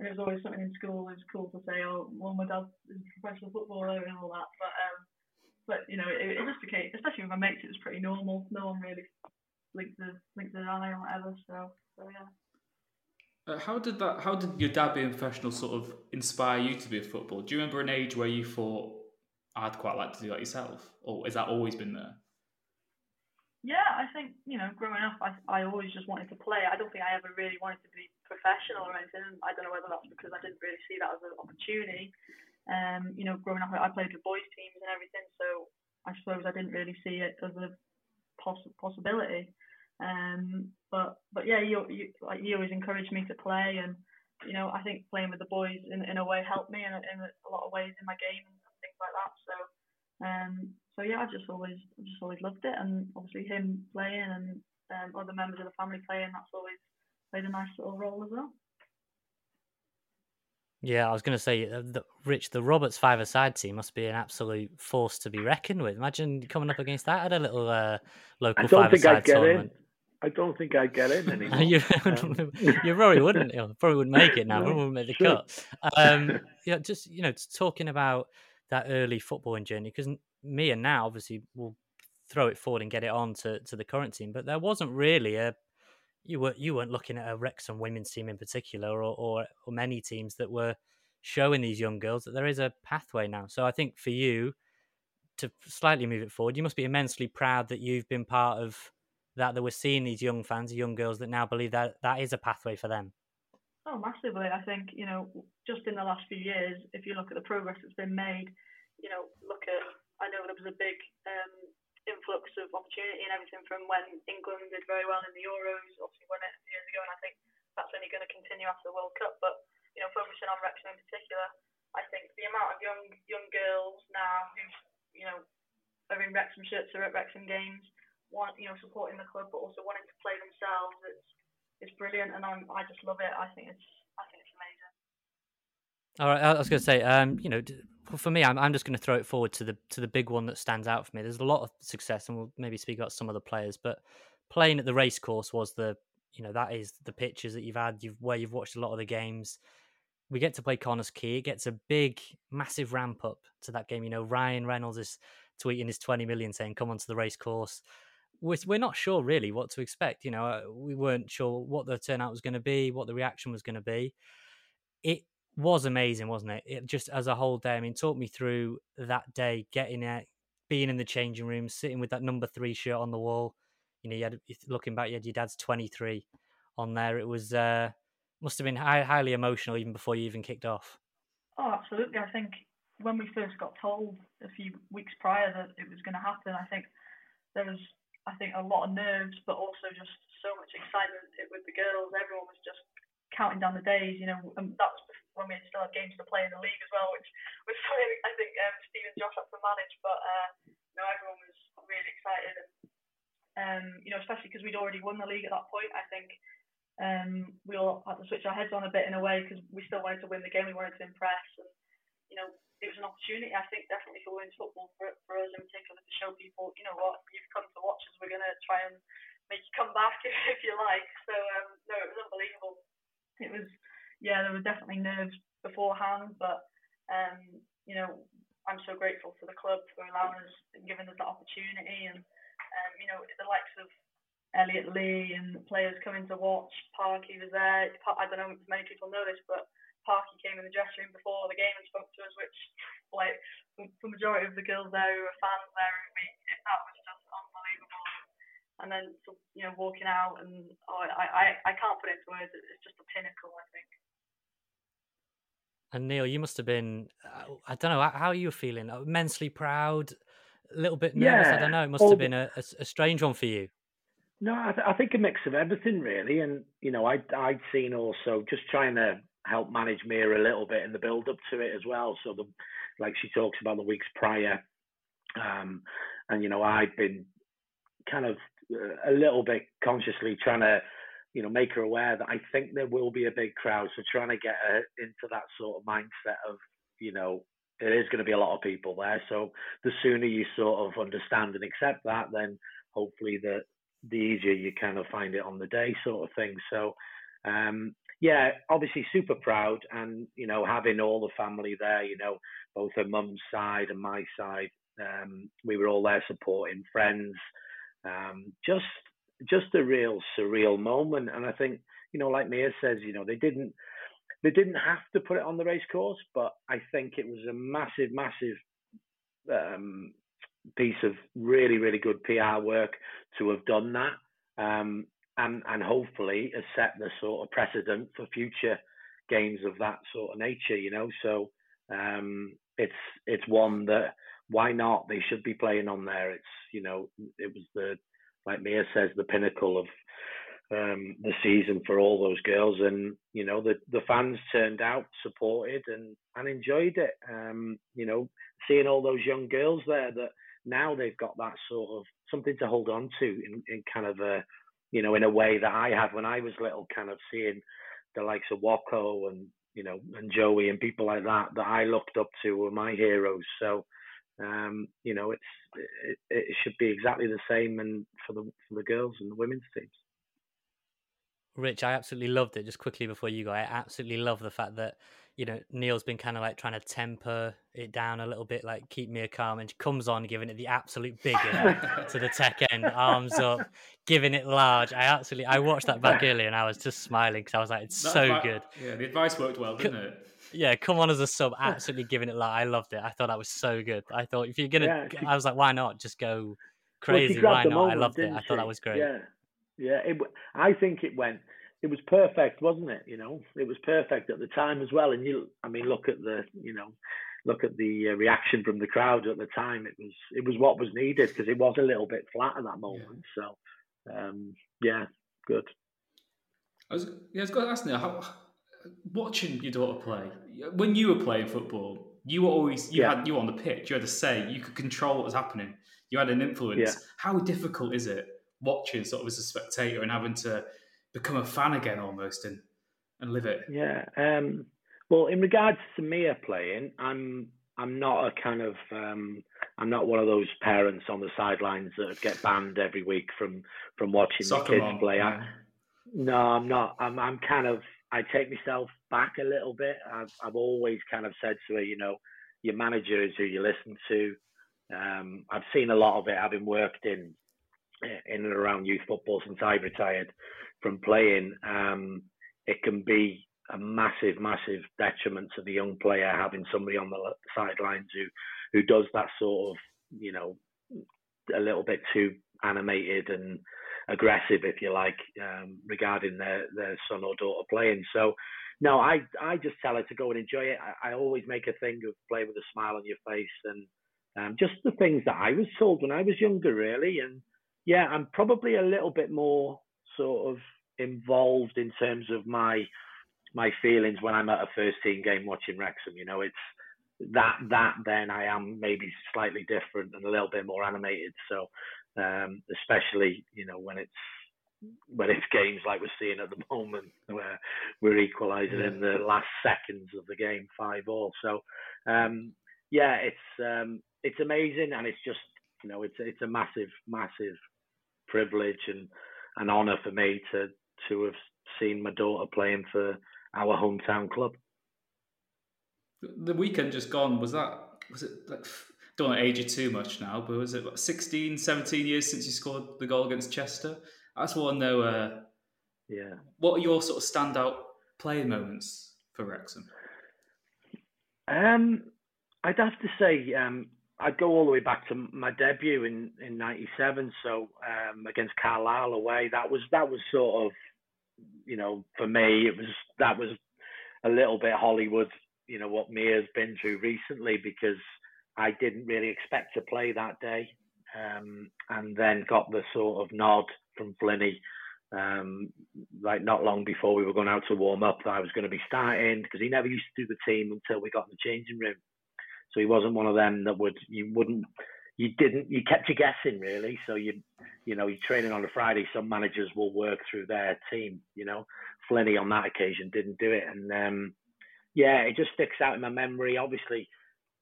was always something in school. It was cool to say, oh, well, my dad is a professional footballer and all that. But um, but you know, it, it just became, especially with my mates, it was pretty normal. No one really linked the linked the eye or whatever. So so yeah. Uh, how did that? How did your dad being professional sort of inspire you to be a footballer? Do you remember an age where you thought I'd quite like to do that yourself, or has that always been there? Yeah, I think you know, growing up, I I always just wanted to play. I don't think I ever really wanted to be professional or anything. I don't know whether that's because I didn't really see that as an opportunity. Um, you know, growing up, I played with boys teams and everything, so I suppose I didn't really see it as a poss- possibility. Um, but but yeah, you you like you always encouraged me to play, and you know, I think playing with the boys in in a way helped me in a, in a lot of ways in my game and things like that. So um, so yeah, I just always just always loved it, and obviously him playing and um, other members of the family playing, that's always played a nice little role as well. Yeah, I was going to say, uh, the, Rich, the Roberts five-a-side team must be an absolute force to be reckoned with. Imagine coming up against that at a little uh, local I don't think five-a-side I'd get tournament. in. I don't think I'd get in anymore. you, Um, you probably wouldn't. You probably wouldn't make it now. No, Probably wouldn't make the true. cut. Um, yeah, just you know, talking about that early footballing journey because me and now obviously will throw it forward and get it on to, to the current team, but there wasn't really a you were you weren't looking at a Wrexham women's team in particular or, or or many teams that were showing these young girls that there is a pathway now. So I think for you to slightly move it forward, you must be immensely proud that you've been part of that. That we're seeing these young fans, young girls that now believe that that is a pathway for them. Oh, massively. I think, you know, just in the last few years, if you look at the progress that's been made, you know, look at, I know there was a big um, influx of opportunity and everything from when England did very well in the Euros, obviously won it years ago, and I think that's only going to continue after the World Cup. But, you know, focusing on Wrexham in particular, I think the amount of young young girls now who, you know, are in Wrexham shirts or at Wrexham games, want, you know, supporting the club, but also wanting to play themselves, it's, it's brilliant, and I'm, I just love it. I think it's, I think it's amazing. All right, I was going to say, um, you know, for me, I'm, I'm just going to throw it forward to the to the big one that stands out for me. There's a lot of success, and we'll maybe speak about some of the players, but playing at the race course was the, you know, that is the pitches that you've had, you've where you've watched a lot of the games. We get to play Connah's Quay. It gets a big, massive ramp up to that game. You know, Ryan Reynolds is tweeting his 20 million saying, "Come onto the race course." We're, we're not sure really what to expect. You know, uh, we weren't sure what the turnout was going to be, what the reaction was going to be. It was amazing, wasn't it? It just as a whole day. I mean, talk me through that day, getting it, being in the changing room, sitting with that number three shirt on the wall. You know, you had looking back, you had your dad's twenty three on there. It was uh, must have been high, highly emotional even before you even kicked off. Oh, absolutely. I think when we first got told a few weeks prior that it was going to happen, I think there was, I think, a lot of nerves, but also just so much excitement with the girls. Everyone was just counting down the days, you know, and that was when we still had games to play in the league as well, which was something I think um, Steve and Josh had to manage. But uh, you know, everyone was really excited, and um, you know, especially because we'd already won the league at that point. I think um, we all had to switch our heads on a bit in a way because we still wanted to win the game. We wanted to impress, and you know, it was an opportunity. I think definitely for women's football for, for us in particular to show people, you know what, you've come to watch us. We're going to try and make you come back if, if you like. So um, no, it was unbelievable. It was, yeah, there were definitely nerves beforehand, but um, you know, I'm so grateful to the club for allowing us and giving us that opportunity, and um, you know, the likes of Elliot Lee and the players coming to watch. Parky was there. I don't know if many people know this, but Parky came in the dressing room before the game and spoke to us, which, like, the majority of the girls there who were fans there, we, that was just unbelievable. And then, you know, walking out and oh, I, I, I can't put it into words. It's just a pinnacle, I think. And Neil, you must have been, uh, I don't know, how are you feeling? Uh, Immensely proud, a little bit nervous. I don't know. It must all have been a, strange one for you. No, I, th- I think a mix of everything really, and you know, I I'd seen also just trying to help manage Mia a little bit in the build up to it as well. So the like she talks about the weeks prior, um, and you know, I'd been kind of uh, a little bit consciously trying to, you know, make her aware that I think there will be a big crowd. So trying to get her into that sort of mindset of, you know, there is going to be a lot of people there. So the sooner you sort of understand and accept that, then hopefully the the easier you kind of find it on the day, sort of thing. So. Um, yeah, obviously super proud, and you know having all the family there, you know both her mum's side and my side, um, we were all there supporting friends, um, just just a real surreal moment. And I think you know, like Mia says, you know they didn't they didn't have to put it on the race course, but I think it was a massive, massive um, piece of really, really good PR work to have done that. Um, and, and hopefully has set the sort of precedent for future games of that sort of nature, you know. So um, it's it's one that why not? They should be playing on there. It's you know it was the like Mia says the pinnacle of um, the season for all those girls, and you know the the fans turned out, supported, and and enjoyed it. Um, you know, seeing all those young girls there that now they've got that sort of something to hold on to in, in kind of a you know in a way that I had when I was little, kind of seeing the likes of Waco and you know, and Joey and people like that that I looked up to were my heroes. So, um, you know, it's it, it should be exactly the same and for the for the girls and the women's teams. Rich, I absolutely loved it. Just quickly before you go, I absolutely love the fact that you know Neil's been kind of like trying to temper it down a little bit, like keep Mia calm, and she comes on giving it the absolute big to the tech end, arms up, giving it large. I absolutely, I watched that back earlier and I was just smiling because I was like, it's That so advi- good. Yeah, the advice worked well, didn't it? Yeah, come on as a sub, absolutely giving it Like I loved it. I thought that was so good. I thought if you're gonna, Yeah, she- I was like, why not just go crazy? grabbed why the not? I loved it. didn't I thought that was great. Yeah, yeah. It, w- I think it went. It was perfect, wasn't it? You know, it was perfect at the time as well. And you, I mean, look at the, you know, look at the uh, reaction from the crowd at the time. It was, it was what was needed because it was a little bit flat at that moment. So, um, yeah, good. I was, yeah, I was going to ask now, how, watching your daughter play, when you were playing football, you were always, you Yeah. had, you were on the pitch, you had a say, you could control what was happening, you had an influence. Yeah. How difficult is it watching sort of as a spectator and having to become a fan again almost and, and live it? Yeah. Um, well, in regards to Mia playing, I'm I'm not a kind of um, I'm not one of those parents on the sidelines that get banned every week from from watching Soccer the kids mom, play. I, no, I'm not. I'm I'm kind of I take myself back a little bit. I've I've always kind of said to her, you know, your manager is who you listen to. Um, I've seen a lot of it, having worked in in and around youth football since I retired from playing. Um, it can be a massive, massive detriment to the young player having somebody on the sidelines who who does that sort of, you know, a little bit too animated and aggressive, if you like, um, regarding their their son or daughter playing. So, no, I I just tell her to go and enjoy it. I, I always make a thing of play with a smile on your face and um, just the things that I was told when I was younger, really. And yeah, I'm probably a little bit more sort of involved in terms of my my feelings when I'm at a first team game watching Wrexham. You know, it's that that then I am maybe slightly different and a little bit more animated. So um, especially you know when it's when it's games like we're seeing at the moment where we're equalising in the last seconds of the game five all. So um, yeah, it's um, it's amazing and it's just you know it's it's a massive massive privilege and an honour for me to to have seen my daughter playing for our hometown club. The weekend just gone, was that, was it like, don't want to age you too much now, but was it what, 16, 17 years since you scored the goal against Chester? I just want to know, uh, Yeah. what are your sort of standout playing moments for Wrexham? Um, I'd have to say um, I'd go all the way back to my debut in in '97. So um, against Carlisle away, that was that was sort of, you know, for me it was that was a little bit Hollywood. You know what Mia's been through recently because I didn't really expect to play that day, um, and then got the sort of nod from Flynny um, like not long before we were going out to warm up that I was going to be starting because he never used to do the team until we got in the changing room. So he wasn't one of them that would you wouldn't you didn't you kept you guessing really. So you you know you're training on a Friday. Some managers will work through their team. You know, Flynny on that occasion didn't do it, and um, yeah, it just sticks out in my memory. Obviously,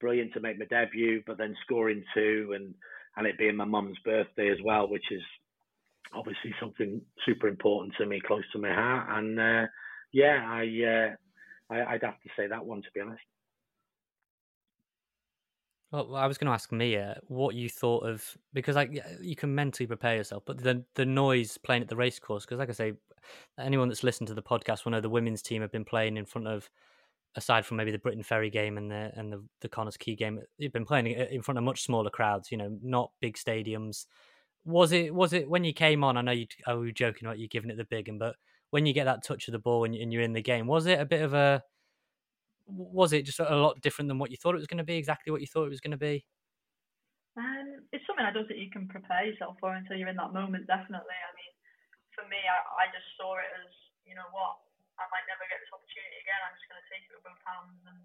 brilliant to make my debut, but then scoring two and and it being my mum's birthday as well, which is obviously something super important to me, close to my heart. And uh, yeah, I, uh, I I'd have to say that one to be honest. Well, I was going to ask Mia what you thought of because like you can mentally prepare yourself, but the the noise playing at the racecourse because like I say, anyone that's listened to the podcast will know the women's team have been playing in front of, aside from maybe the Briton Ferry game and the and the the Connah's Quay game, you've been playing in front of much smaller crowds. You know, not big stadiums. Was it was it when you came on? I know you I were joking about you giving it the big one, but when you get that touch of the ball and, and you're in the game, was it a bit of a was it just a lot different than what you thought it was going to be? Exactly what you thought it was going to be? Um, it's something I don't think you can prepare yourself for until you're in that moment. Definitely. I mean, for me, I, I just saw it as you know what, I might never get this opportunity again. I'm just going to take it with both hands and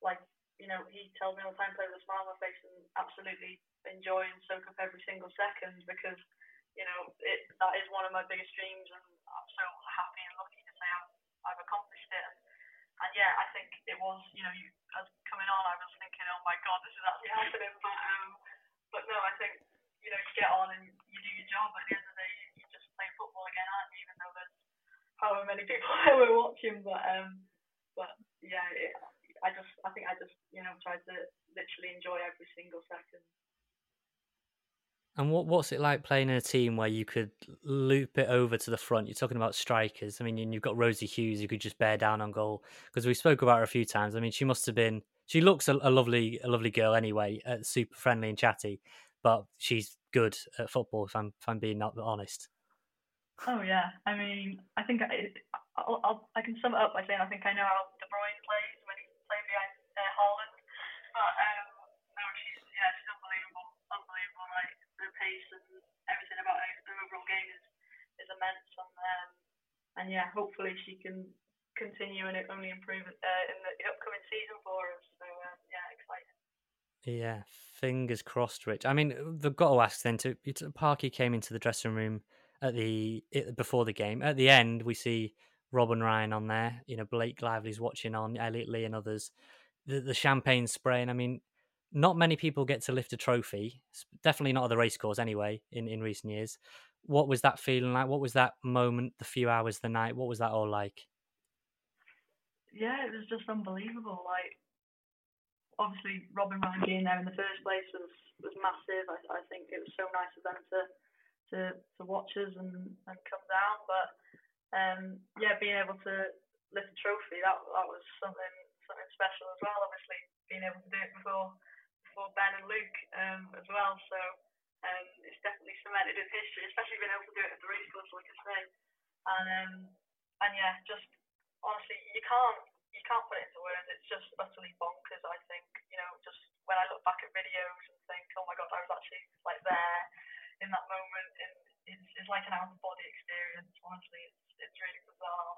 like you know, he tells me all the time, play with a smile on my face and absolutely enjoy and soak up every single second because you know it that is one of my biggest dreams and I'm so happy and lucky to say I've, I've accomplished it. And, and yeah, I think it was, you know, you, as coming on, I was thinking, oh my god, this is actually happening. But um, but no, I think you know, you get on and you do your job. At the end however many people there were watching, but um, but yeah, it, I just, I think I just, you know, tried to literally enjoy every single second. And what what's it like playing in a team where you could loop it over to the front? You're talking about strikers. I mean, you've got Rosie Hughes who could just bear down on goal because we spoke about her a few times. I mean, she must have been. She looks a, a lovely, a lovely girl anyway, uh, super friendly and chatty, but she's good at football. If I'm, if I'm being honest. Oh yeah, I mean, I think I, I'll, I'll, I can sum it up by saying I think I know how De Bruyne plays when he playing behind uh, Haaland, but um, no, she's yeah, she's unbelievable, unbelievable. Like the pace and everything about her, the overall game is is immense, and um, and yeah, hopefully she can continue and only improve uh, in the upcoming season for us. So um, yeah, exciting. Yeah, fingers crossed, Rich. I mean, they've got to ask then. To Parky came into the dressing room at the before the game. At the end, we see Robin Ryan on there. You know, Blake Lively's watching on, Elliot Lee and others. The, the champagne spraying. I mean, not many people get to lift a trophy. Definitely not at the racecourse anyway. In in recent years, what was that feeling like? What was that moment? The few hours, the night. What was that all like? Yeah, it was just unbelievable. Like, obviously, Robin Ryan being there in the first place was was massive. I, I think it was so nice of them to to, to watch us and, and come down. But um, yeah, being able to lift a trophy that that was something something special as well. Obviously, being able to do it before before Ben and Luke um, as well. So um, it's definitely cemented in history, especially being able to do it at the racecourse, like I say. And um, and yeah, just honestly, you can't you can't put it into words. It's just utterly bonkers. I think you know, just when I look back at videos and think, oh my god, I was actually like there in that moment, and it's, it's like an out of body experience. Honestly, it's it's really bizarre.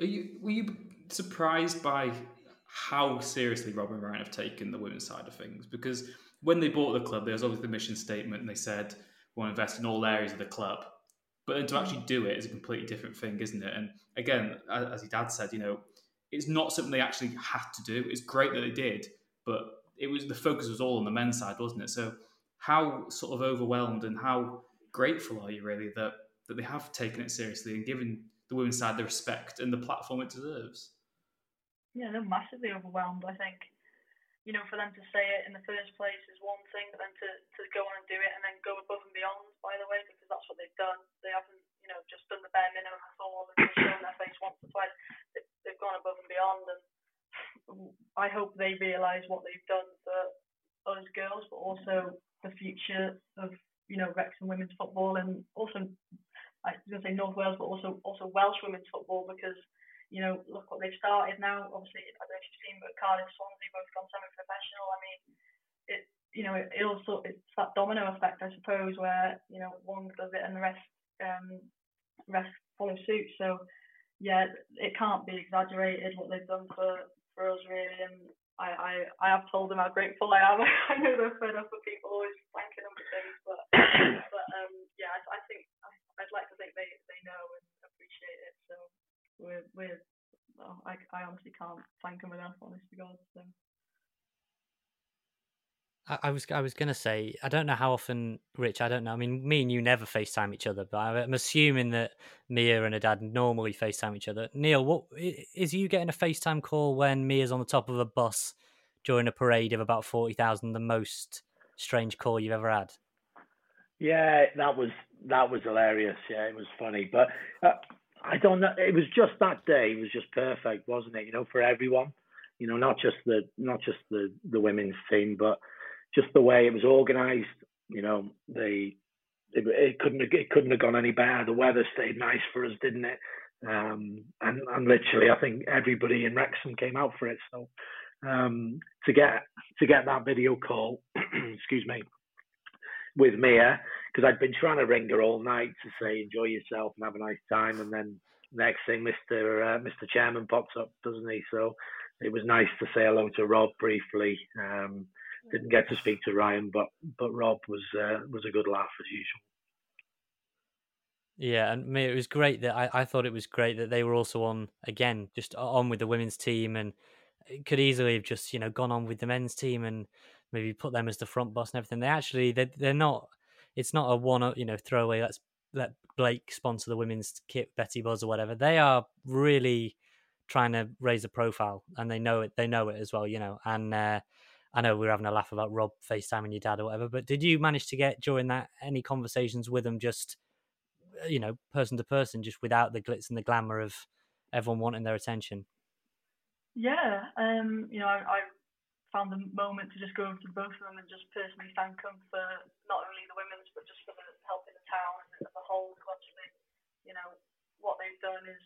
Are you were you surprised by how seriously Robin Ryan have taken the women's side of things? Because when they bought the club, there was obviously the mission statement, and they said we want to invest in all areas of the club. But to actually do it is a completely different thing, isn't it? And again, as your dad said, you know, it's not something they actually had to do. It's great that they did, but it was the focus was all on the men's side, wasn't it? So how sort of overwhelmed and how grateful are you really that that they have taken it seriously and given the women's side the respect and the platform it deserves? Yeah, they're massively overwhelmed. I think, you know, for them to say it in the first place is one thing, but then to, to go on and do it and then go above and beyond, by the way, because that's what they've done. They haven't, you know, just done the bare minimum at all and shown their face once or twice. They, they've gone above and beyond, and I hope they realise what they've done for us girls, but also the future of you know Wrexham women's football and also I was going to say North Wales, but also also Welsh women's football because you know look what they've started now. Obviously, I don't know if you've seen, but Cardiff, Swansea both gone semi-professional. I mean, it you know it, it also it's that domino effect, I suppose, where you know one does it and the rest um rest follow suit. So yeah, it can't be exaggerated what they've done for for us really, and I, I, I have told them how grateful I am. I know they're fed up with people always thanking them for things, but but um, yeah, I, I think I, would like to think they, they know and appreciate it. So we're we're well, I, I honestly can't thank them enough, honest to God. So. I, was I was gonna say I don't know how often Rich I don't know I mean me and you never FaceTime each other but I'm assuming that Mia and her dad normally FaceTime each other. Neil, what is you getting a FaceTime call when Mia's on the top of a bus during a parade of about forty thousand the most strange call you've ever had? Yeah, that was that was hilarious. Yeah, it was funny, but uh, I don't know. It was just that day. It was just perfect, wasn't it? You know, for everyone. You know, not just the not just the the women's team, but just the way it was organised, you know, they it, it, couldn't have, it couldn't have gone any better. The weather stayed nice for us, didn't it? Um, and and literally, I think everybody in Wrexham came out for it. So um, to get to get that video call, excuse me, with Mia, because I'd been trying to ring her all night to say enjoy yourself and have a nice time, and then next thing, Mister uh, Mister Chairman pops up, doesn't he? So it was nice to say hello to Rob briefly. Um, didn't get to speak to Ryan, but but Rob was uh, was a good laugh as usual. Yeah, and me, it was great that I, I thought it was great that they were also on again, just on with the women's team, and could easily have just you know gone on with the men's team and maybe put them as the front boss and everything. They actually they they're not. It's not a one you know throwaway. Let's let Blake sponsor the women's kit, Betty Buzz or whatever. They are really trying to raise a profile, and they know it. They know it as well, you know. And uh, I know we are having a laugh about Rob FaceTiming your dad or whatever, but did you manage to get during that any conversations with them, just uh, you know, person to person, just without the glitz and the glamour of everyone wanting their attention? Yeah, um, you know, I, I found the moment to just go over to both of them and just personally thank them for not only the women's but just for the help in the town and the whole Obviously, you know, what they've done is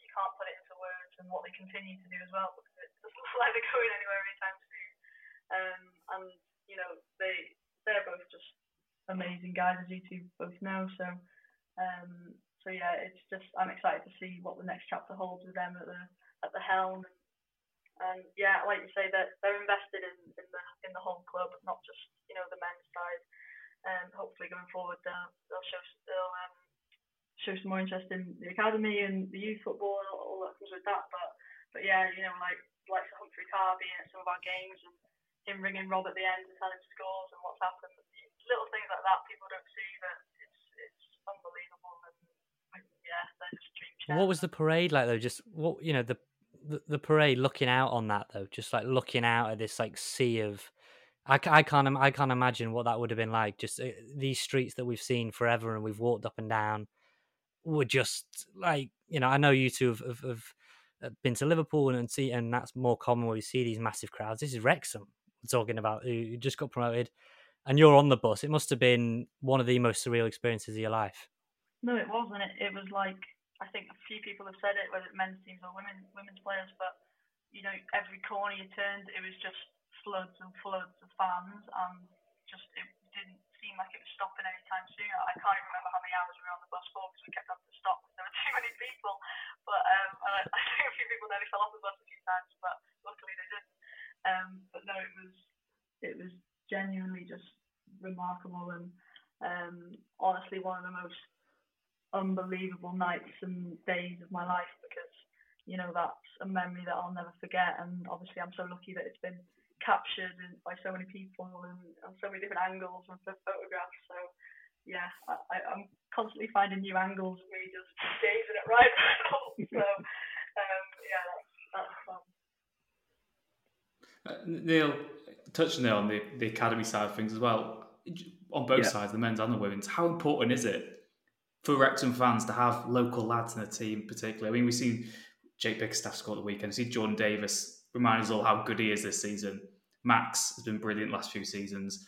you can't put it into words and what they continue to do as well because it doesn't look like they're going anywhere anytime soon. Um, and you know, they they're both just amazing guys as you two both know. So um, so yeah, it's just I'm excited to see what the next chapter holds with them at the at the helm. And, yeah, like you say, that they're, they're invested in, in the in the whole club, not just you know the men's side. And um, hopefully going forward, they'll, they'll show they'll um, show some more interest in the academy and the youth football and all, that comes with that. But but yeah, you know, like like Humphrey Carr being at some of our games and him ringing Rob at the end and telling him scores and what's happened. Little things like that people don't see, but it's it's unbelievable. And yeah, they're just dream What was the parade like though? Just what you know the the, the parade looking out on that though, just like looking out at this like sea of. I, I can't I can't imagine what that would have been like. Just uh, these streets that we've seen forever and we've walked up and down were just like you know. I know you two have, have, have uh, been to Liverpool and see, and that's more common where you see these massive crowds. This is Wrexham talking about who just got promoted, and you're on the bus. It must have been one of the most surreal experiences of your life. No, it wasn't. It, it was like I think a few people have said it, whether it's men's teams or women women's players, but you know, every corner you turned, it was just floods and floods of fans, and just it didn't seem like it was stopping anytime soon. I can't even remember how many hours we were on the bus for because we kept having to stop because there were too many people. But um, I, I think a few people nearly fell off the bus a few times, but luckily they didn't. Um, but no, it was it was genuinely just remarkable and um, honestly one of the most unbelievable nights and days of my life because you know that's a memory that I'll never forget. And obviously I'm so lucky that it's been captured by so many people and on so many different angles and photographs. So yeah I, I'm constantly finding new angles of me just gazing at right so um, yeah that's, uh, Neil touching there on the, the academy side of things as well on both yeah. sides the men's and the women's how important is it for Wrexham fans to have local lads in the team, particularly. I mean, we've seen Jake Bickerstaff score the weekend. We see Jordan Davies remind us all how good he is this season. Max has been brilliant last few seasons.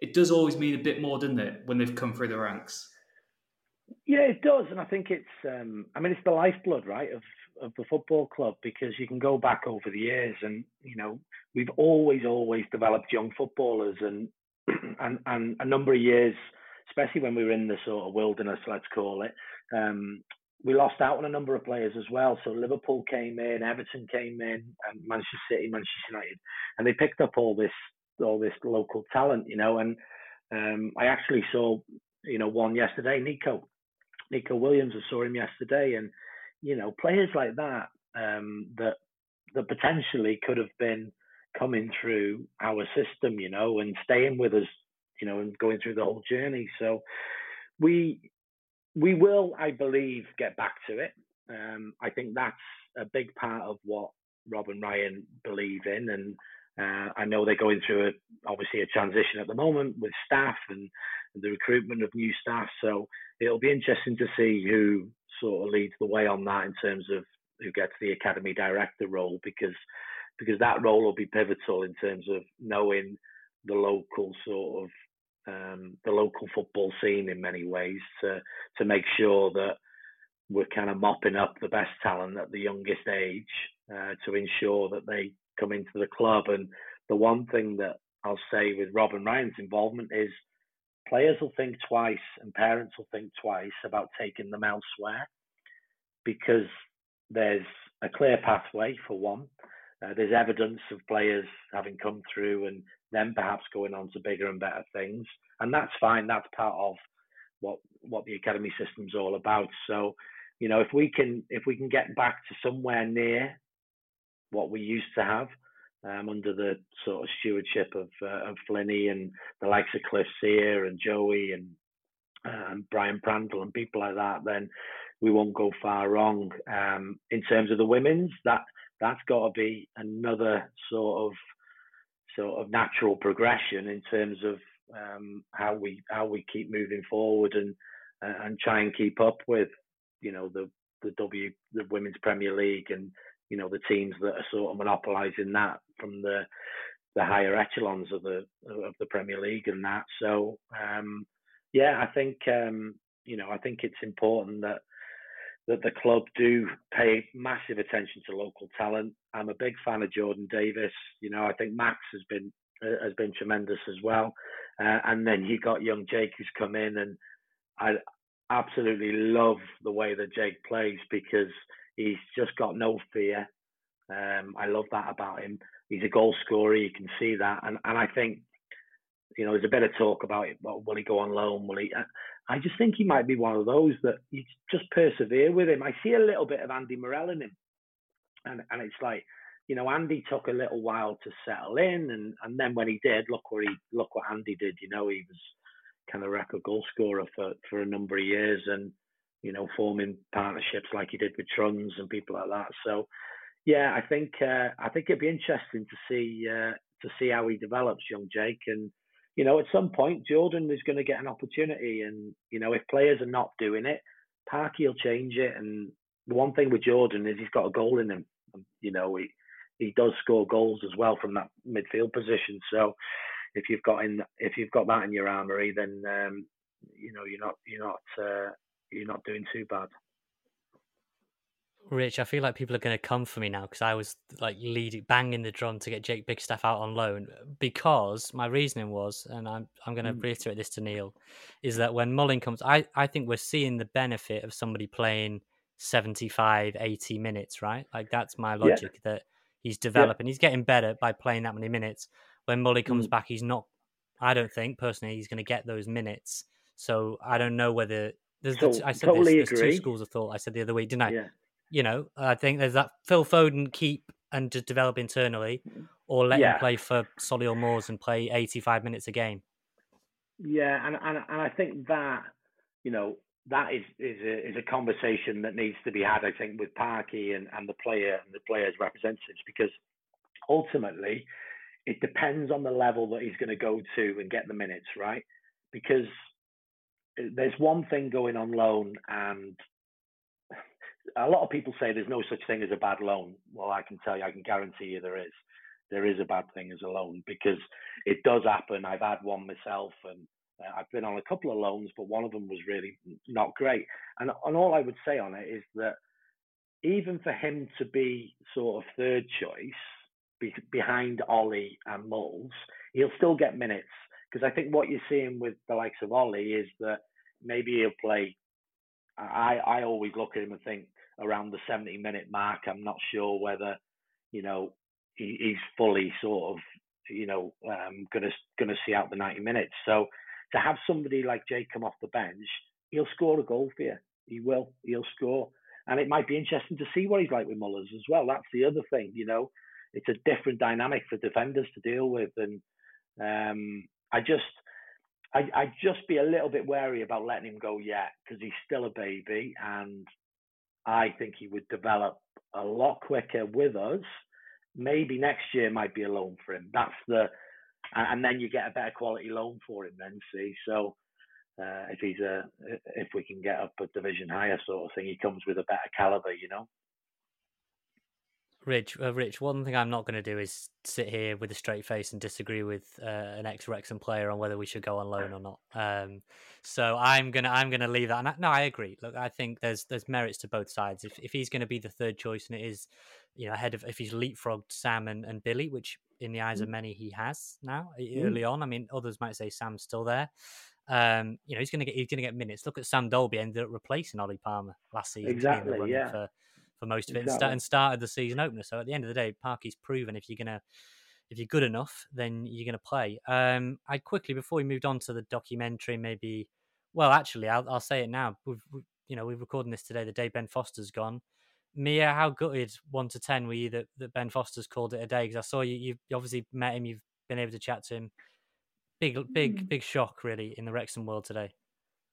It does always mean a bit more, doesn't it, when they've come through the ranks? Yeah, it does, and I think it's. Um, I mean, it's the lifeblood, right, of of the football club because you can go back over the years, and you know, we've always, always developed young footballers, and and and a number of years especially when we were in the sort of wilderness, let's call it. Um, we lost out on a number of players as well. So Liverpool came in, Everton came in, and Manchester City, Manchester United, and they picked up all this all this local talent, you know. And um, I actually saw, you know, one yesterday, Neco, Neco Williams. I saw him yesterday, and you know, players like that um, that that potentially could have been coming through our system, you know, and staying with us you know, and going through the whole journey. So we we will, I believe, get back to it. Um, I think that's a big part of what Rob and Ryan believe in, and uh, I know they're going through a, obviously a transition at the moment with staff and the recruitment of new staff. So it'll be interesting to see who sort of leads the way on that in terms of who gets the academy director role because because that role will be pivotal in terms of knowing the local sort of um, the local football scene in many ways to to make sure that we're kind of mopping up the best talent at the youngest age uh, to ensure that they come into the club. And the one thing that I'll say with Rob and Ryan's involvement is players will think twice and parents will think twice about taking them elsewhere because there's a clear pathway for one. Uh, there's evidence of players having come through and then perhaps going on to bigger and better things. And that's fine. That's part of what what the academy system's all about. So, you know, if we can if we can get back to somewhere near what we used to have um, under the sort of stewardship of uh, of and the likes of Cliff Sear and Joey and um, Brian Prandtl and people like that, then we won't go far wrong. Um, in terms of the women's, that that's got to be another sort of sort of natural progression in terms of um, how we how we keep moving forward and uh, and try and keep up with you know the the W the Women's Premier League and you know the teams that are sort of monopolising that from the the higher echelons of the of the Premier League and that. So um, yeah, I think um, you know I think it's important that that the club do pay massive attention to local talent. I'm a big fan of Jordan Davies. You know, I think Max has been has been tremendous as well. Uh, and then you got young Jake who's come in, and I absolutely love the way that Jake plays because he's just got no fear. Um, I love that about him. He's a goal scorer. You can see that, and and I think you know there's a bit of talk about it. Well, will he go on loan? Will he? I just think he might be one of those that you just persevere with him. I see a little bit of Andy Morrell in him, and and it's like, you know, Andy took a little while to settle in, and and then when he did, look where he look what Andy did. You know, he was kind of record goal scorer for for a number of years, and you know, forming partnerships like he did with Truns and people like that. So, yeah, I think uh, I think it'd be interesting to see uh, to see how he develops, young Jake, and you know, at some point, Jordan is going to get an opportunity. And, you know, if players are not doing it, Parky will change it. And the one thing with Jordan is he's got a goal in him. You know, he, he does score goals as well from that midfield position. So if you've got in, if you've got that in your armory, then, um, you know, you're not, you're not, uh, you're not doing too bad. Rich, I feel like people are going to come for me now because I was like leading, banging the drum to get Jake Bickerstaff out on loan because my reasoning was, and I'm I'm going to mm. reiterate this to Neil, is that when Mullin comes, I I think we're seeing the benefit of somebody playing 75, 80 minutes, right? Like that's my logic yeah. that he's developing, yeah. he's getting better by playing that many minutes. When Mullin comes mm. back, he's not. I don't think personally he's going to get those minutes. So I don't know whether there's. So, the, I said totally there's, there's two schools of thought. I said the other week, didn't I? Yeah you know, I think there's that Phil Foden keep and just develop internally, or let yeah. him play for Solihull Moors and play 85 minutes a game. Yeah, and and and I think that you know that is is a is a conversation that needs to be had. I think with Parky and and the player and the players' representatives because ultimately it depends on the level that he's going to go to and get the minutes right because there's one thing going on loan and a lot of people say there's no such thing as a bad loan. Well, I can tell you, I can guarantee you there is. There is a bad thing as a loan because it does happen. I've had one myself, and uh, I've been on a couple of loans, but one of them was really not great. And and all I would say on it is that even for him to be sort of third choice be, behind Ollie and Mols, he'll still get minutes because I think what you're seeing with the likes of Ollie is that maybe he'll play I, I always look at him and think around the 70 minute mark. I'm not sure whether, you know, he, he's fully sort of, you know, um, gonna gonna see out the 90 minutes. So to have somebody like Jake come off the bench, he'll score a goal for you. He will. He'll score, and it might be interesting to see what he's like with Mullers as well. That's the other thing, you know. It's a different dynamic for defenders to deal with, and um, I just. I, I'd just be a little bit wary about letting him go yet because he's still a baby and I think he would develop a lot quicker with us. Maybe next year might be a loan for him. That's the, and then you get a better quality loan for him. Then see, so uh, if he's a, if we can get up a division higher sort of thing, he comes with a better caliber, you know. Rich, uh, Rich, one thing I'm not going to do is sit here with a straight face and disagree with uh, an ex Wrexham player on whether we should go on loan or not. Um, so I'm gonna I'm gonna leave that. And I, no, I agree. Look, I think there's there's merits to both sides. If if he's going to be the third choice and it is, you know, ahead of if he's leapfrogged Sam and, and Billy, which in the eyes mm. of many he has now mm. early on. I mean, others might say Sam's still there. Um, you know, he's gonna get he's gonna get minutes. Look at Sam Dalby ended up replacing Ollie Palmer last season. Exactly. Yeah. For, for most of it exactly. and started the season opener. So at the end of the day, Parky's proven if you're gonna if you're good enough, then you're gonna play. Um, I quickly before we moved on to the documentary, maybe well, actually, I'll I'll say it now. We've, we, you know we're recording this today, the day Ben Foster's gone. Mia, how gutted one to ten were you that, that Ben Foster's called it a day? Because I saw you, You've obviously met him, you've been able to chat to him. Big, big, Mm. big shock, really, in the Wrexham world today.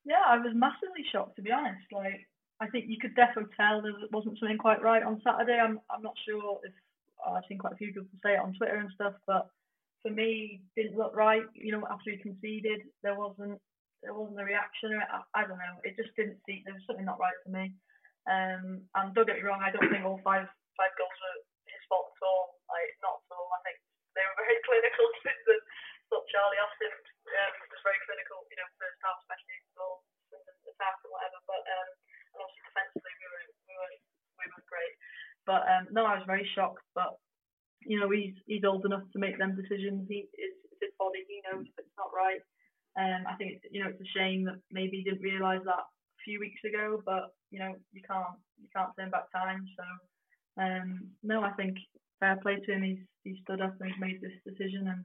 Yeah, I was massively shocked to be honest. Like, I think you could definitely tell there wasn't something quite right on Saturday. I'm I'm not sure if uh, I've seen quite a few people say it on Twitter and stuff, but for me, didn't look right. You know, after he conceded, there wasn't there wasn't a reaction. I, I don't know. It just didn't see. There was something not right for me. Um, and don't get me wrong. I don't think all five five goals were his fault at all. Like, not at all. I think they were very clinical. Swindon, thought Charlie Austin um, was very clinical. You know, first half especially goal, Swindon attack and whatever. But um, and obviously defensively we were we were we were great. But um, no, I was very shocked. But you know, he's he's old enough to make them decisions. He it's, it's his body. He knows if it's not right. Um, I think it's, you know it's a shame that maybe he didn't realise that a few weeks ago. But you know, you can't you can't turn back time. So um, no, I think fair play to him. He's he stood up and he's made this decision. And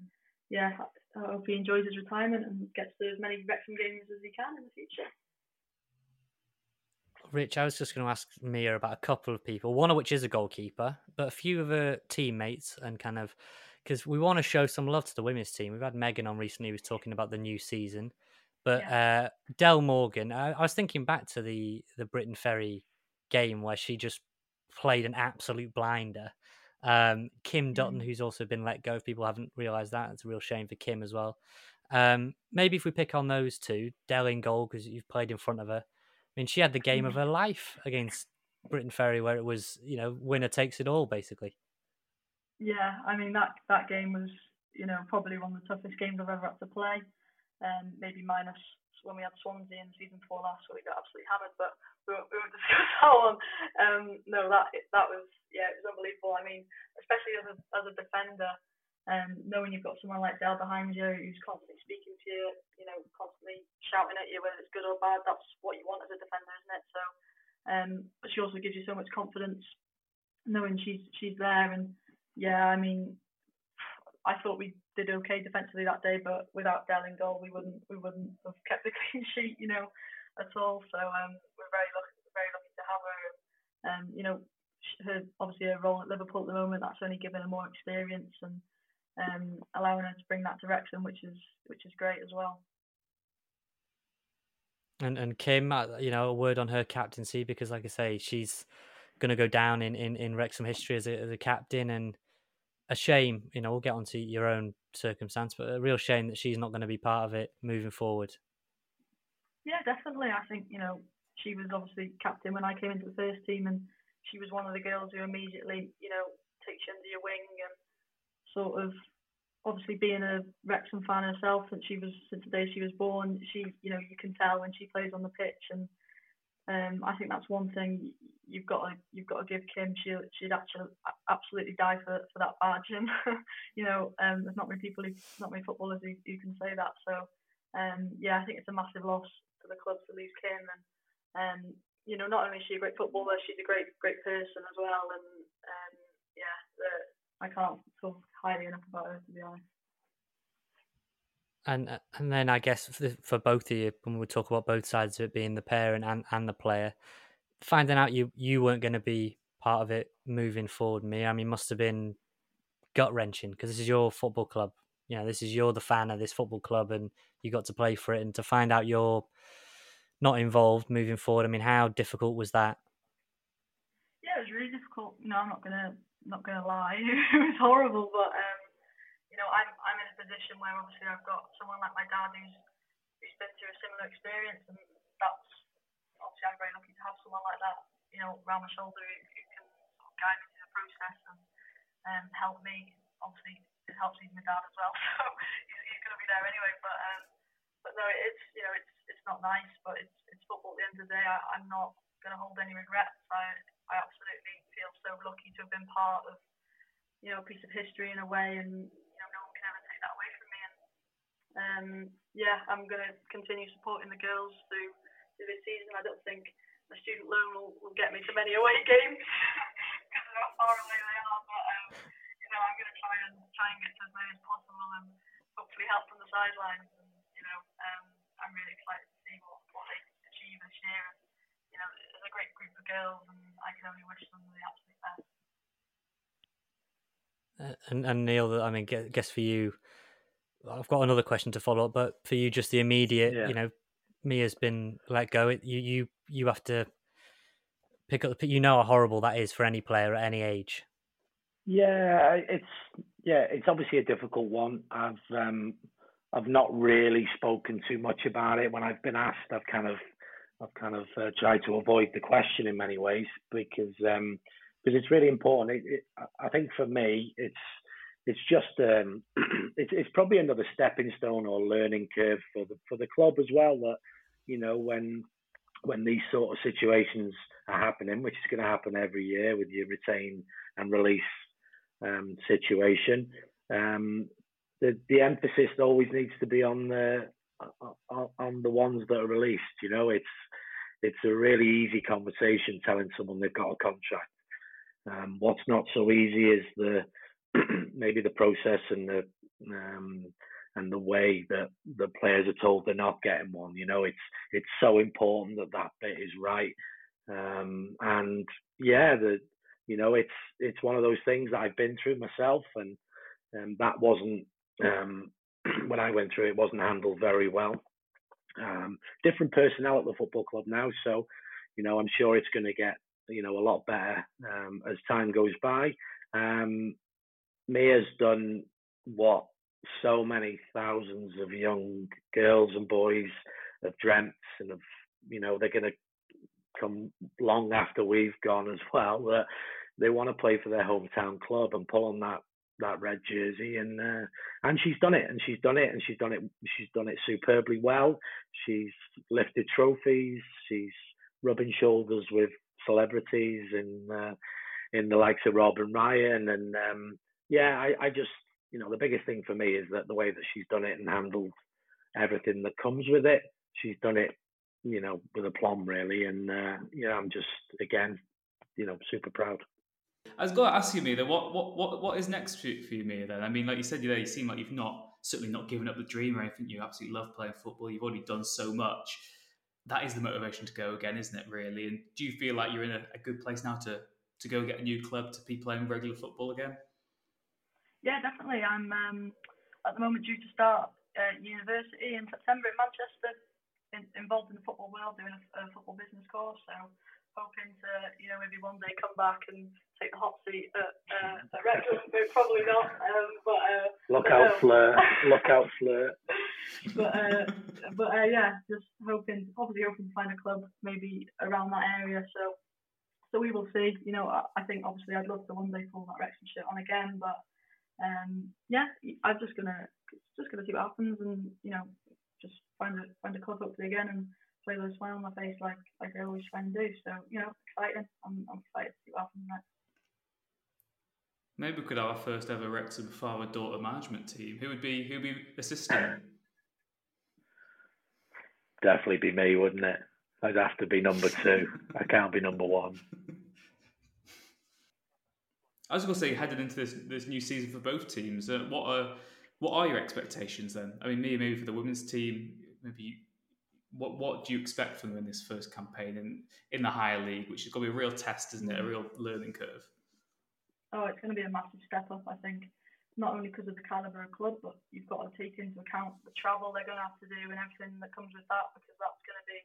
yeah, I hope he enjoys his retirement and gets to as many Wrexham games as he can in the future. Rich, I was just going to ask Mia about a couple of people, one of which is a goalkeeper, but a few of her teammates and kind of because we want to show some love to the women's team. We've had Megan on recently, who was talking about the new season, but uh, Del Morgan, I, I was thinking back to the the Briton Ferry game where she just played an absolute blinder. Um, Kim Dutton, who's also been let go, if people haven't realised that, it's a real shame for Kim as well. Um, maybe if we pick on those two, Del in goal because you've played in front of her. I mean, she had the game of her life against Briton Ferry, where it was, you know, winner takes it all, basically. Yeah, I mean that that game was, you know, probably one of the toughest games I've ever had to play. Um, maybe minus when we had Swansea in season four last, where we got absolutely hammered. But we won't, we won't discuss that one. Um, no, that that was yeah, it was unbelievable. I mean, especially as a as a defender, um, knowing you've got someone like Dell behind you who's constantly speaking to you, you know, constantly shouting at you whether it's good or bad. That's what you want as a defender, isn't it? So, um, but she also gives you so much confidence knowing she's she's there. And yeah, I mean, I thought we did okay defensively that day, but without Dell in goal, we wouldn't we wouldn't have kept the clean sheet, you know, at all. So um, we're very lucky very lucky to have her. Um, you know, her obviously her role at Liverpool at the moment that's only given her more experience and um, allowing her to bring that to Wrexham, which is which is great as well. And and Kim, uh, you know, a word on her captaincy because, like I say, she's going to go down in, in, in Wrexham history as a, as a captain, and a shame. You know, we'll get onto your own circumstance, but a real shame that she's not going to be part of it moving forward. Yeah, definitely. I think you know she was obviously captain when I came into the first team, and she was one of the girls who immediately, you know, takes you under your wing and sort of obviously being a Wrexham fan herself since she was since the day she was born, she you know you can tell when she plays on the pitch, and um, I think that's one thing you've got to you've got to give Kim. She she'd actually absolutely die for for that badge, and you know um, there's not many people who not many footballers who, who can say that. So um, yeah, I think it's a massive loss to the club to lose Kim, and um, you know not only is she a great footballer, she's a great great person as well, and um, yeah, I can't talk highly enough about her to be honest. And and then I guess for, for both of you, when we talk about both sides of it being the parent and, and the player, finding out you you weren't going to be part of it moving forward, me, I mean, must have been gut wrenching because this is your football club. You know, this is you're the fan of this football club, and you got to play for it. And to find out you're not involved moving forward, I mean, how difficult was that? Yeah, it was really difficult. You know, I'm not gonna not gonna lie, it was horrible. But um, you know, I'm I'm in a position where obviously I've got someone like my dad who's who's been through a similar experience, and that's obviously I'm very lucky to have someone like that, you know, around my shoulder who, who can sort of guide me through the process and um, help me. Obviously, it helps me with my dad as well, so he's, he's gonna be there anyway. But um, but no, it's you know, it's it's not nice, but it's it's football. At the end of the day, I, I'm not gonna hold any regrets. I I absolutely feel so lucky to have been part of, you know, a piece of history in a way, and you know, no one can ever take that away from me. And um, yeah, I'm going to continue supporting the girls through, this season. I don't think a student loan will, will get me to many away games because of how far away they are. But um, you know, I'm going to try and try and get to as many as possible, and hopefully help from the sidelines. And you know, um, I'm really excited to see what, what they achieve this year. And, you know, it's a great group of girls. And, I can only wish them the absolute best. Uh, and, and Neil, I mean, guess for you, I've got another question to follow up, but for you, just the immediate, Yeah. you know, Mia's been let go. It, you you you have to pick up. The. You know how horrible that is for any player at any age. Yeah, it's yeah, it's obviously a difficult one. I've um, I've not really spoken too much about it. When I've been asked, I've kind of I've kind of uh, tried to avoid the question in many ways because um, because it's really important. It, it, I think for me, it's it's just um, it's it's probably another stepping stone or learning curve for the for the club as well. That you know when when these sort of situations are happening, which is going to happen every year with your retain and release um, situation, um, the the emphasis always needs to be on the on, the ones that are released. You know, it's it's a really easy conversation telling someone they've got a contract. Um, what's not so easy is the maybe the process and the um, and the way that the players are told they're not getting one. You know, it's it's so important that that bit is right. Um, and yeah, the you know it's it's one of those things that I've been through myself, and and that wasn't um, when I went through it wasn't handled very well. Um, different personnel at the football club now, so you know I'm sure it's going to get you know a lot better um, as time goes by. Um, Mia's done what so many thousands of young girls and boys have dreamt and have you know they're going to come long after we've gone as well that they want to play for their hometown club and pull on that that red jersey and uh, and she's done it and she's done it and she's done it she's done it superbly well. She's lifted trophies she's rubbing shoulders with celebrities in uh, in the likes of Rob and Ryan and um, yeah I, I just you know the biggest thing for me is that the way that she's done it and handled everything that comes with it she's done it you know with aplomb really and uh, yeah I'm just again you know super proud I was going to ask you, Mia, what, what, what, what is next for, for you, Mia, then? I mean, like you said, you know, you seem like you've not, certainly not given up the dream or anything. You absolutely love playing football. You've already done so much. That is the motivation to go again, isn't it, really? And do you feel like you're in a, a good place now to, to go get a new club, to be playing regular football again? Yeah, definitely. I'm um, at the moment due to start uh, university in September in Manchester, in, involved in the football world, doing a, a football business course. So hoping to, you know, maybe one day come back and take the hot seat at, uh, at Wrexham, but probably not. Um, but uh, look out um, flirt look out flirt but uh, but uh, yeah, just hoping, obviously hoping to find a club maybe around that area. So so we will see. You know, I, I think obviously I'd love to one day pull that Wrexham shirt on again, but um, yeah, I'm just gonna just gonna see what happens, and you know, just find a find a club hopefully again and play with a smile on my face like like I always try and do. So you know, exciting. I'm I'm excited to see what happens next. Maybe we could have our first ever Wrexham father daughter management team. Who would be who would be assistant? definitely be me wouldn't it I'd have to be number two I can't be number one I was going to say, heading into this this new season for both teams, uh, what are what are your expectations then? I mean, me maybe for the women's team, maybe you, what what do you expect from them in this first campaign in in the higher league, which is going to be a real test, isn't it? A real learning curve. Oh, it's going to be a massive step up, I think. Not only because of the caliber of club, but you've got to take into account the travel they're going to have to do and everything that comes with that, because that's going to be,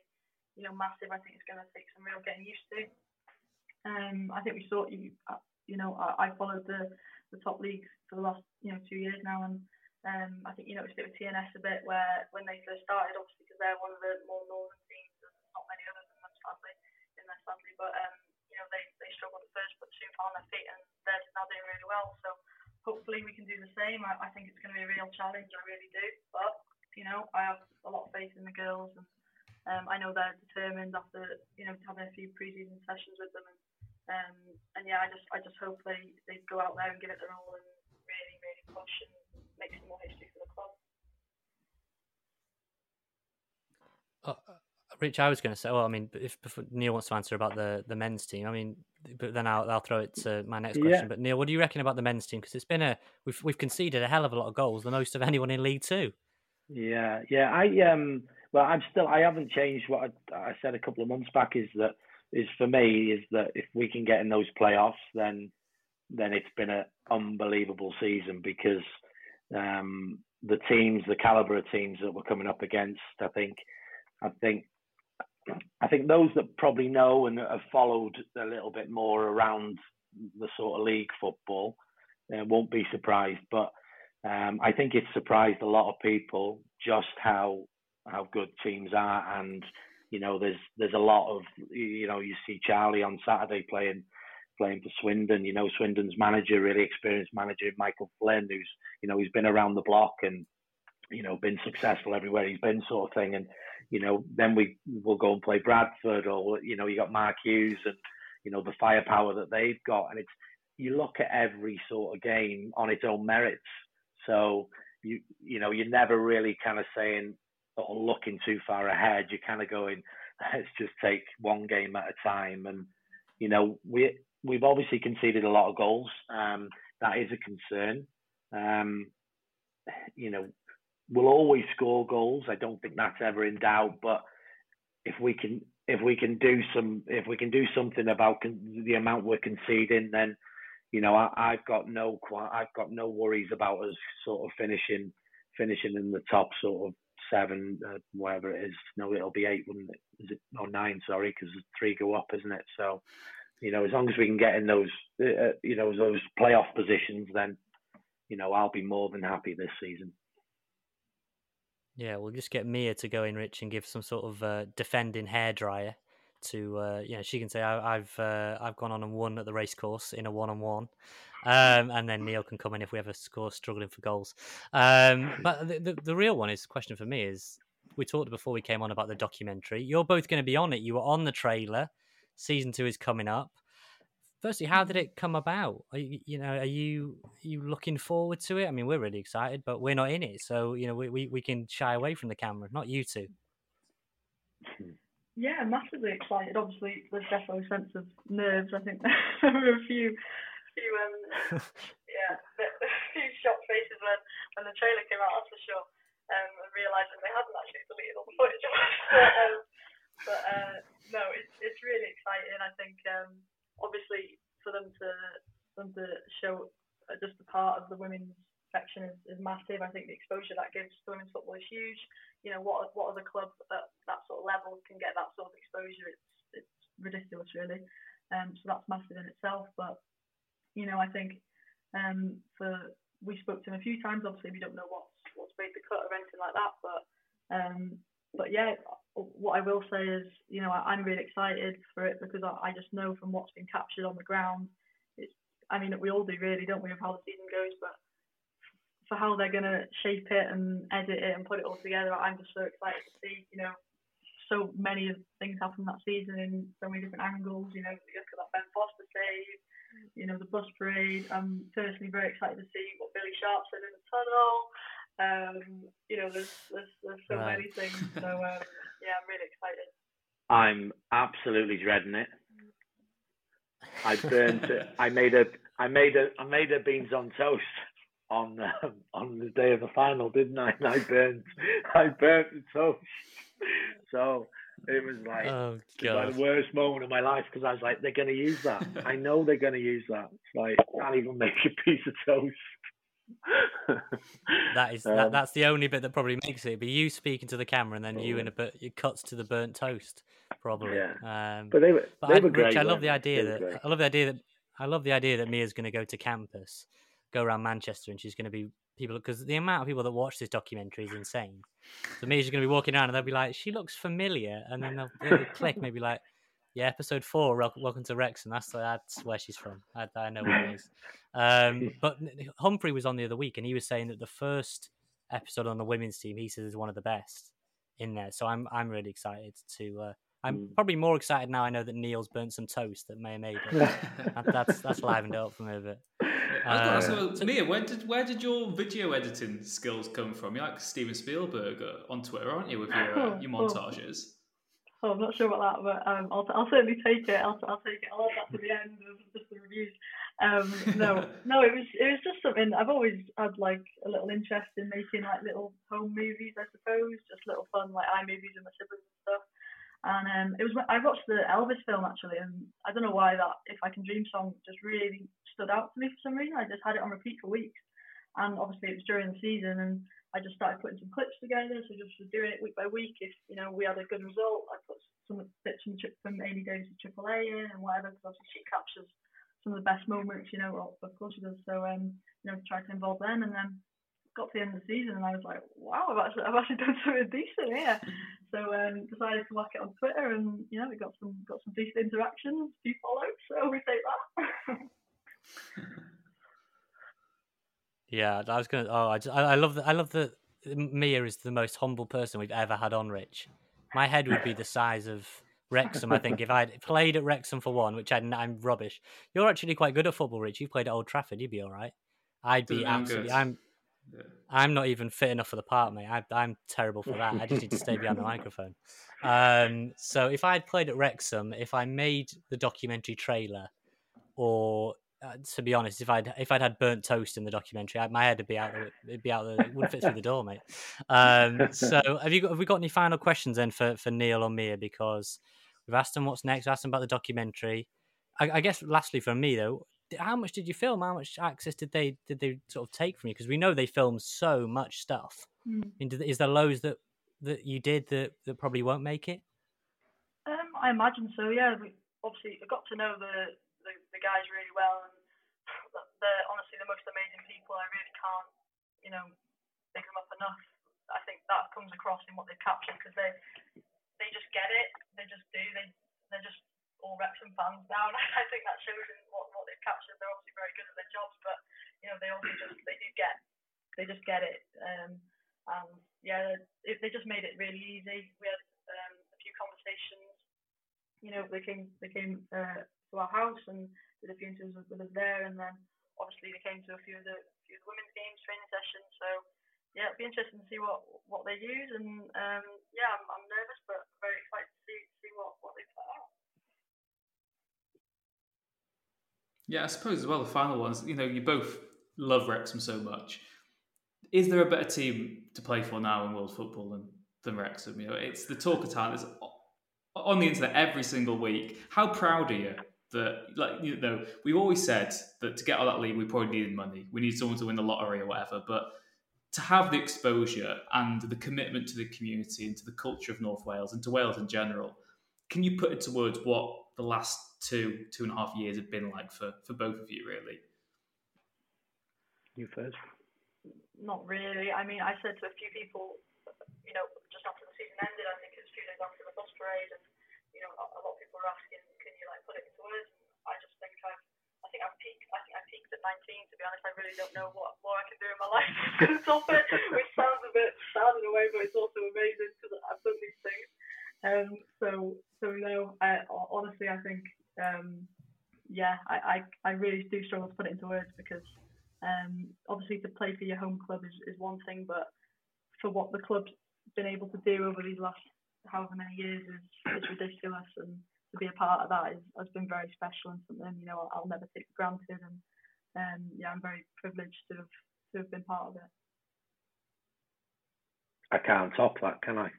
you know, massive. I think it's going to take some real getting used to. Um, I think we saw you, uh, you know, I, I followed the the top leagues for the last, you know, two years now, and um, I think you noticed it with TNS a bit where when they first started, obviously because they're one of the more northern teams, there's not many others in them sadly, in there sadly, but um, you know, they they struggled at first, but soon found their feet, and they're now doing really well. So hopefully we can do the same. I, I think it's going to be a real challenge. I really do. But you know, I have a lot of faith in the girls, and um, I know they're determined after you know having a few pre-season sessions with them, and um, and yeah, I just I just hope they they go out there and give it their all and really really push and make some more history for the club. Uh, Rich, I was going to say, well, I mean, if before Neil wants to answer about the, the men's team, I mean, but then I'll, I'll throw it to my next question. Yeah. But Neil, what do you reckon about the men's team? Because it's been a we've we've conceded a hell of a lot of goals, the most of anyone in League Two. Yeah, yeah. I um, well, I'm still. I haven't changed what I, I said a couple of months back. Is that is for me is that if we can get in those playoffs, then then it's been an unbelievable season because um, the teams, the caliber of teams that we're coming up against, I think, I think, I think those that probably know and have followed a little bit more around the sort of league football uh, won't be surprised. But um, I think it's surprised a lot of people just how how good teams are, and you know, there's there's a lot of you know, you see Charlie on Saturday playing playing for Swindon. You know, Swindon's manager, really experienced manager, Michael Flynn, who's you know he's been around the block and you know been successful everywhere he's been, sort of thing. And you know, then we will go and play Bradford, or you know, you got Mark Hughes and you know the firepower that they've got, and it's you look at every sort of game on its own merits. So you you know you're never really kind of saying or looking too far ahead. You're kind of going, let's just take one game at a time. And you know we we've obviously conceded a lot of goals. Um, that is a concern. Um, you know, we'll always score goals. I don't think that's ever in doubt. But if we can if we can do some if we can do something about con- the amount we're conceding, then you know I, have got no I've got no worries about us sort of finishing finishing in the top sort of seven, uh, whatever it is. No, it'll be eight, wouldn't it? Is it or nine? Sorry, because three go up, isn't it? So you know, as long as we can get in those, uh, uh, you know, those playoff positions, then, you know, I'll be more than happy this season. Yeah, we'll just get Mia to go in, Rich, and give some sort of uh, defending hairdryer to, uh, you know, she can say I, have uh, I've gone on and won at the racecourse in a one-on-one, um, and then Neil can come in if we ever score struggling for goals. Um, but the, the, the real one is the question for me is we talked before we came on about the documentary. You're both going to be on it. You were on the trailer season two is coming up. Firstly, how did it come about? Are you, you know, are you are you looking forward to it? I mean, we're really excited, but we're not in it, so you know, we, we, we can shy away from the camera. Not you two. Yeah, massively excited. Obviously, there's definitely a sense of nerves. I think there were a few, few, um, yeah, a few shocked faces when when the trailer came out. That's for sure. Um, and realising they hadn't actually deleted all the footage of um, but uh, no, it's it's really exciting. I think um, obviously for them to them to show just a part of the women's section is, is massive. I think the exposure that gives to women's football is huge. You know, what what other club at that sort of level can get that sort of exposure? It's it's ridiculous, really. Um, so that's massive in itself. But you know, I think um, for we spoke to him a few times. Obviously, we don't know what's what's made the cut or anything like that. But um, but yeah, what I will say is, you know, I, am really excited for it because I, I, just know from what's been captured on the ground. It's, I mean, we all do really, don't we, of how the season goes, but for how they're going to shape it and edit it and put it all together, I'm just so excited to see, you know, so many things happen that season in so many different angles. You know, look at that Ben Foster save, you know, the bus parade. I'm personally very excited to see what Billy Sharp said in the tunnel. Um, you know, there's there's, there's so right. many things. So um, yeah, I'm really excited. I'm absolutely dreading it. I burned. I made a. I made a. I made a beans on toast on um, on the day of the final, didn't I? And I burned. I burnt the toast. So it was like, oh, like the worst moment of my life because I was like, they're going to use that. I know they're going to use that. It's like, I can't even make a piece of toast that is um, that, that's the only bit that probably makes it. But you speaking to the camera and then you in a bit it cuts to the burnt toast, probably. Yeah. Um, but they were, they I, were great. Rich, I love the idea that great. I love the idea that I love the idea that Mia's going to go to campus, go around Manchester, and she's going to be people because the amount of people that watch this documentary is insane. So Mia's going to be walking around and they'll be like, "She looks familiar," and then they'll, they'll click maybe like yeah, episode four. Welcome to Wrexham. That's that's where she's from. I, I know where it is. Um, but Humphrey was on the other week, and he was saying that the first episode on the women's team, he says, is one of the best in there. So I'm I'm really excited to. Uh, I'm mm. probably more excited now. I know that Neil's burnt some toast that may have made it. that, that's that's livened it up for me a bit. Uh, so, Mia, where did where did your video editing skills come from? You're like Steven Spielberg on Twitter, aren't you, with your uh, your montages? Oh, I'm not sure about that, but um, I'll, I'll certainly take it. I'll, I'll take it. I'll add that to the end of just the reviews. Um, no, no, it was it was just something I've always had like a little interest in making like little home movies, I suppose, just little fun like iMovies and my siblings and stuff. And um, it was I watched the Elvis film actually, and I don't know why that "If I Can Dream" song just really stood out to me for some reason. I just had it on repeat for weeks, and obviously it was during the season, and I just started putting some clips together. So just was doing it week by week. If you know we had a good result, I put some bits from, from Amy Davies Triple A in and whatever, because obviously she captures some of the best moments, you know. Well, of course she does. So um, you know, try to involve them, and then got to the end of the season and I was like, wow, I've actually, I've actually done something decent here. So um, decided to whack it on Twitter and you know we got some got some decent interactions, few follows, so we take that. yeah, I was gonna. Oh, I just, I, I love that. I love that Mia is the most humble person we've ever had on. Rich, my head would be the size of Wrexham. I think if I'd played at Wrexham for one, which I, I'm rubbish. You're actually quite good at football, Rich. You played at Old Trafford. You'd be all right. I'd be absolutely. I'm yeah. I'm not even fit enough for the part, mate. I, am terrible for that. I just need to stay behind the microphone. Um, so if I had played at Wrexham, if I made the documentary trailer, or uh, to be honest, if I'd if I'd had burnt toast in the documentary, I, my head would be out. It'd be out. The, it wouldn't fit through the door, mate. Um, so have you got, have we got any final questions then for for Neil or Mia? Because we've asked them what's next. We've asked them about the documentary. I, I guess lastly for me though, how much did you film? How much access did they did they sort of take from you? Because we know they filmed so much stuff. Mm. is there loads that that you did that that probably won't make it? Um, I imagine so. Yeah, we obviously I got to know the, the, the guys really well, and they're honestly the most amazing people. I really can't, you know, pick them up enough. I think that comes across in what they capture because they they just get it. They just do. They they're just all reps and fans now. and I think that shows in what, what they've captured. They're obviously very good at their jobs, but you know they also just they do get they just get it. Um, and yeah, it, they just made it really easy. We had um, a few conversations. You know, they came they came uh, to our house and did a few interviews with us there, and then obviously they came to a few of the few of the women's games training sessions. So yeah, it'd be interesting to see what what they use, and um, yeah, I'm, I'm nervous but very excited to see see what what they put out. Yeah, I suppose as well the final ones. You know, you both love Wrexham so much. Is there a better team to play for now in world football than than Wrexham? You know, it's the talk of town. It's on the internet every single week. How proud are you that, like, you know, we've always said that to get out of that league, we probably needed money. We need someone to win the lottery or whatever. But to have the exposure and the commitment to the community and to the culture of North Wales and to Wales in general, can you put into words what the last two, two and a half years have been like for, for both of you, really? You first. Not really. I mean, I said to a few people, you know, just after the season ended, I think it was a few days after the bus parade, and you know, a, lot of people were asking, can you like put it into words? I just think I've, I think I've peaked. I think I peaked at 19. To be honest, I really don't know what more I can do in my life to top it, which sounds a bit sad in a way, but it's also amazing because I've done these things. Um, so, so no, I, honestly, I think um, yeah, I, I, I really do struggle to put it into words because um, obviously to play for your home club is, is one thing, but for what the club's been able to do over these last however many years is, is ridiculous, and to be a part of that is, has been very special and something you know I'll, I'll never take for granted. And um, yeah, I'm very privileged to have to have been part of it. I can't top that, can I?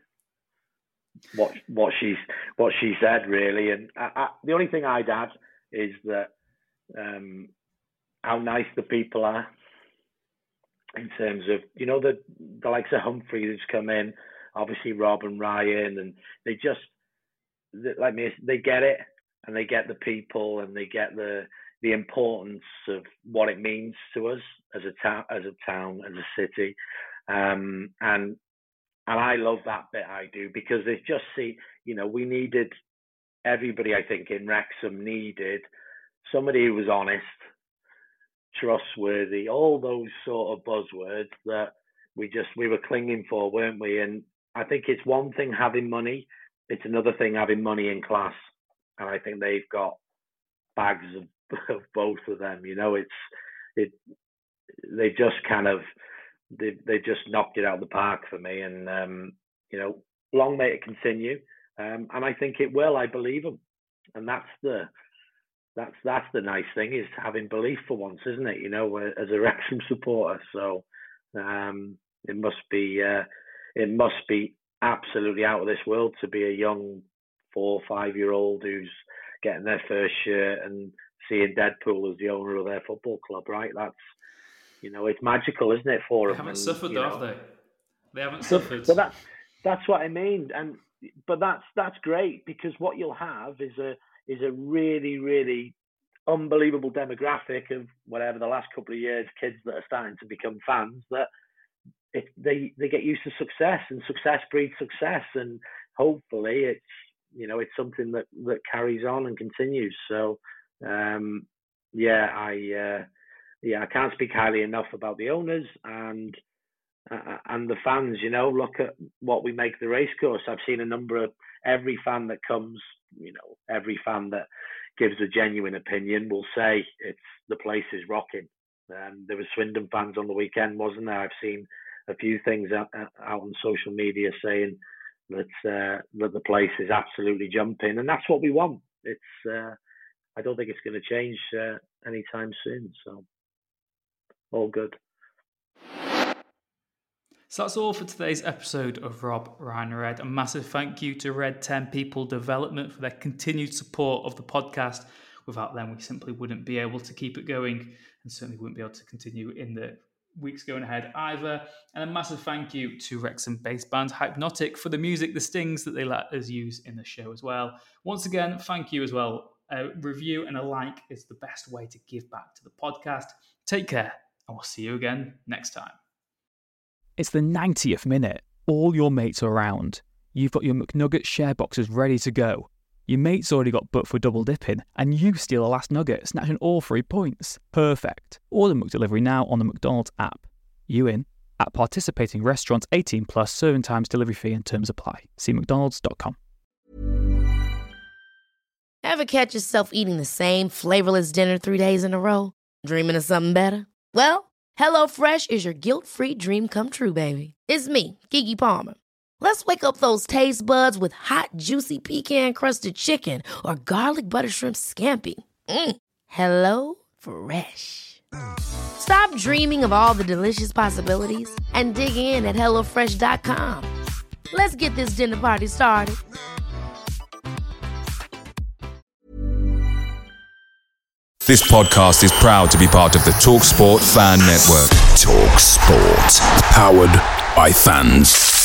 what what she's what she said really. And I, I, the only thing I'd add is that um, how nice the people are in terms of you know the the likes of Humphrey who's come in, obviously Rob and Ryan, and they just like me they get it and they get the people and they get the the importance of what it means to us as a town as a town as a city um, and and I love that bit I do because it's just see, you know, we needed everybody I think in Wrexham needed somebody who was honest, trustworthy, all those sort of buzzwords that we just we were clinging for, weren't we? And I think it's one thing having money, it's another thing having money in class. And I think they've got bags of, of both of them. You know, it's it they just kind of they they just knocked it out of the park for me. And um, you know, long may it continue. Um, and I think it will. I believe them, and that's the that's that's the nice thing is having belief for once, isn't it? You know, as a Wrexham supporter. So um, it must be uh, it must be absolutely out of this world to be a young four, or five year old who's getting their first shirt and seeing Deadpool as the owner of their football club, right? That's you know, it's magical, isn't it, for They them? haven't And, suffered, you though, know, have they? They haven't suffered. but that's that's what I mean, and but that's that's great because what you'll have is a is a really really unbelievable demographic of whatever the last couple of years kids that are starting to become fans that it, they they get used to success and success breeds success and hopefully it's you know it's something that that carries on and continues. So um yeah i uh yeah i can't speak highly enough about the owners and uh, and the fans you know. Look at what we make the race course. I've seen a number of every fan that comes you know every fan that gives a genuine opinion will say it's the place is rocking um, there were swindon fans on the weekend wasn't there i've seen a few things out, out on social media saying that uh, that the place is absolutely jumping, and that's what we want. It's uh, I don't think it's going to change uh, anytime soon. So all good. So that's all for today's episode of Rob Ryan Red. A massive thank you to Red 10 People Development for their continued support of the podcast. Without them, we simply wouldn't be able to keep it going and certainly wouldn't be able to continue in the weeks going ahead either. And a massive thank you to Wrexham bass band Hypenotic for the music, the stings that they let us use in the show as well. Once again, thank you as well. A review and a like is the best way to give back to the podcast. Take care, and we'll see you again next time. It's the 90th minute. All your mates are around. You've got your McNugget share boxes ready to go. Your mate's already got booked for double dipping, and you steal a last nugget, snatching all three points. Perfect. Order McDelivery now on the McDonald's app. You in? At participating restaurants 18 plus serving times, delivery fee and terms apply. See McDonald's.com. Ever catch yourself eating the same flavorless dinner three days in a row? Dreaming of something better? Well, HelloFresh is your guilt free dream come true, baby. It's me, Keke Palmer. Let's wake up those taste buds with hot, juicy pecan crusted chicken or garlic butter shrimp scampi. Mm. Hello Fresh. Stop dreaming of all the delicious possibilities and dig in at HelloFresh.com. Let's get this dinner party started. This podcast is proud to be part of the TalkSport Fan Network. Talk Sport. Powered by fans.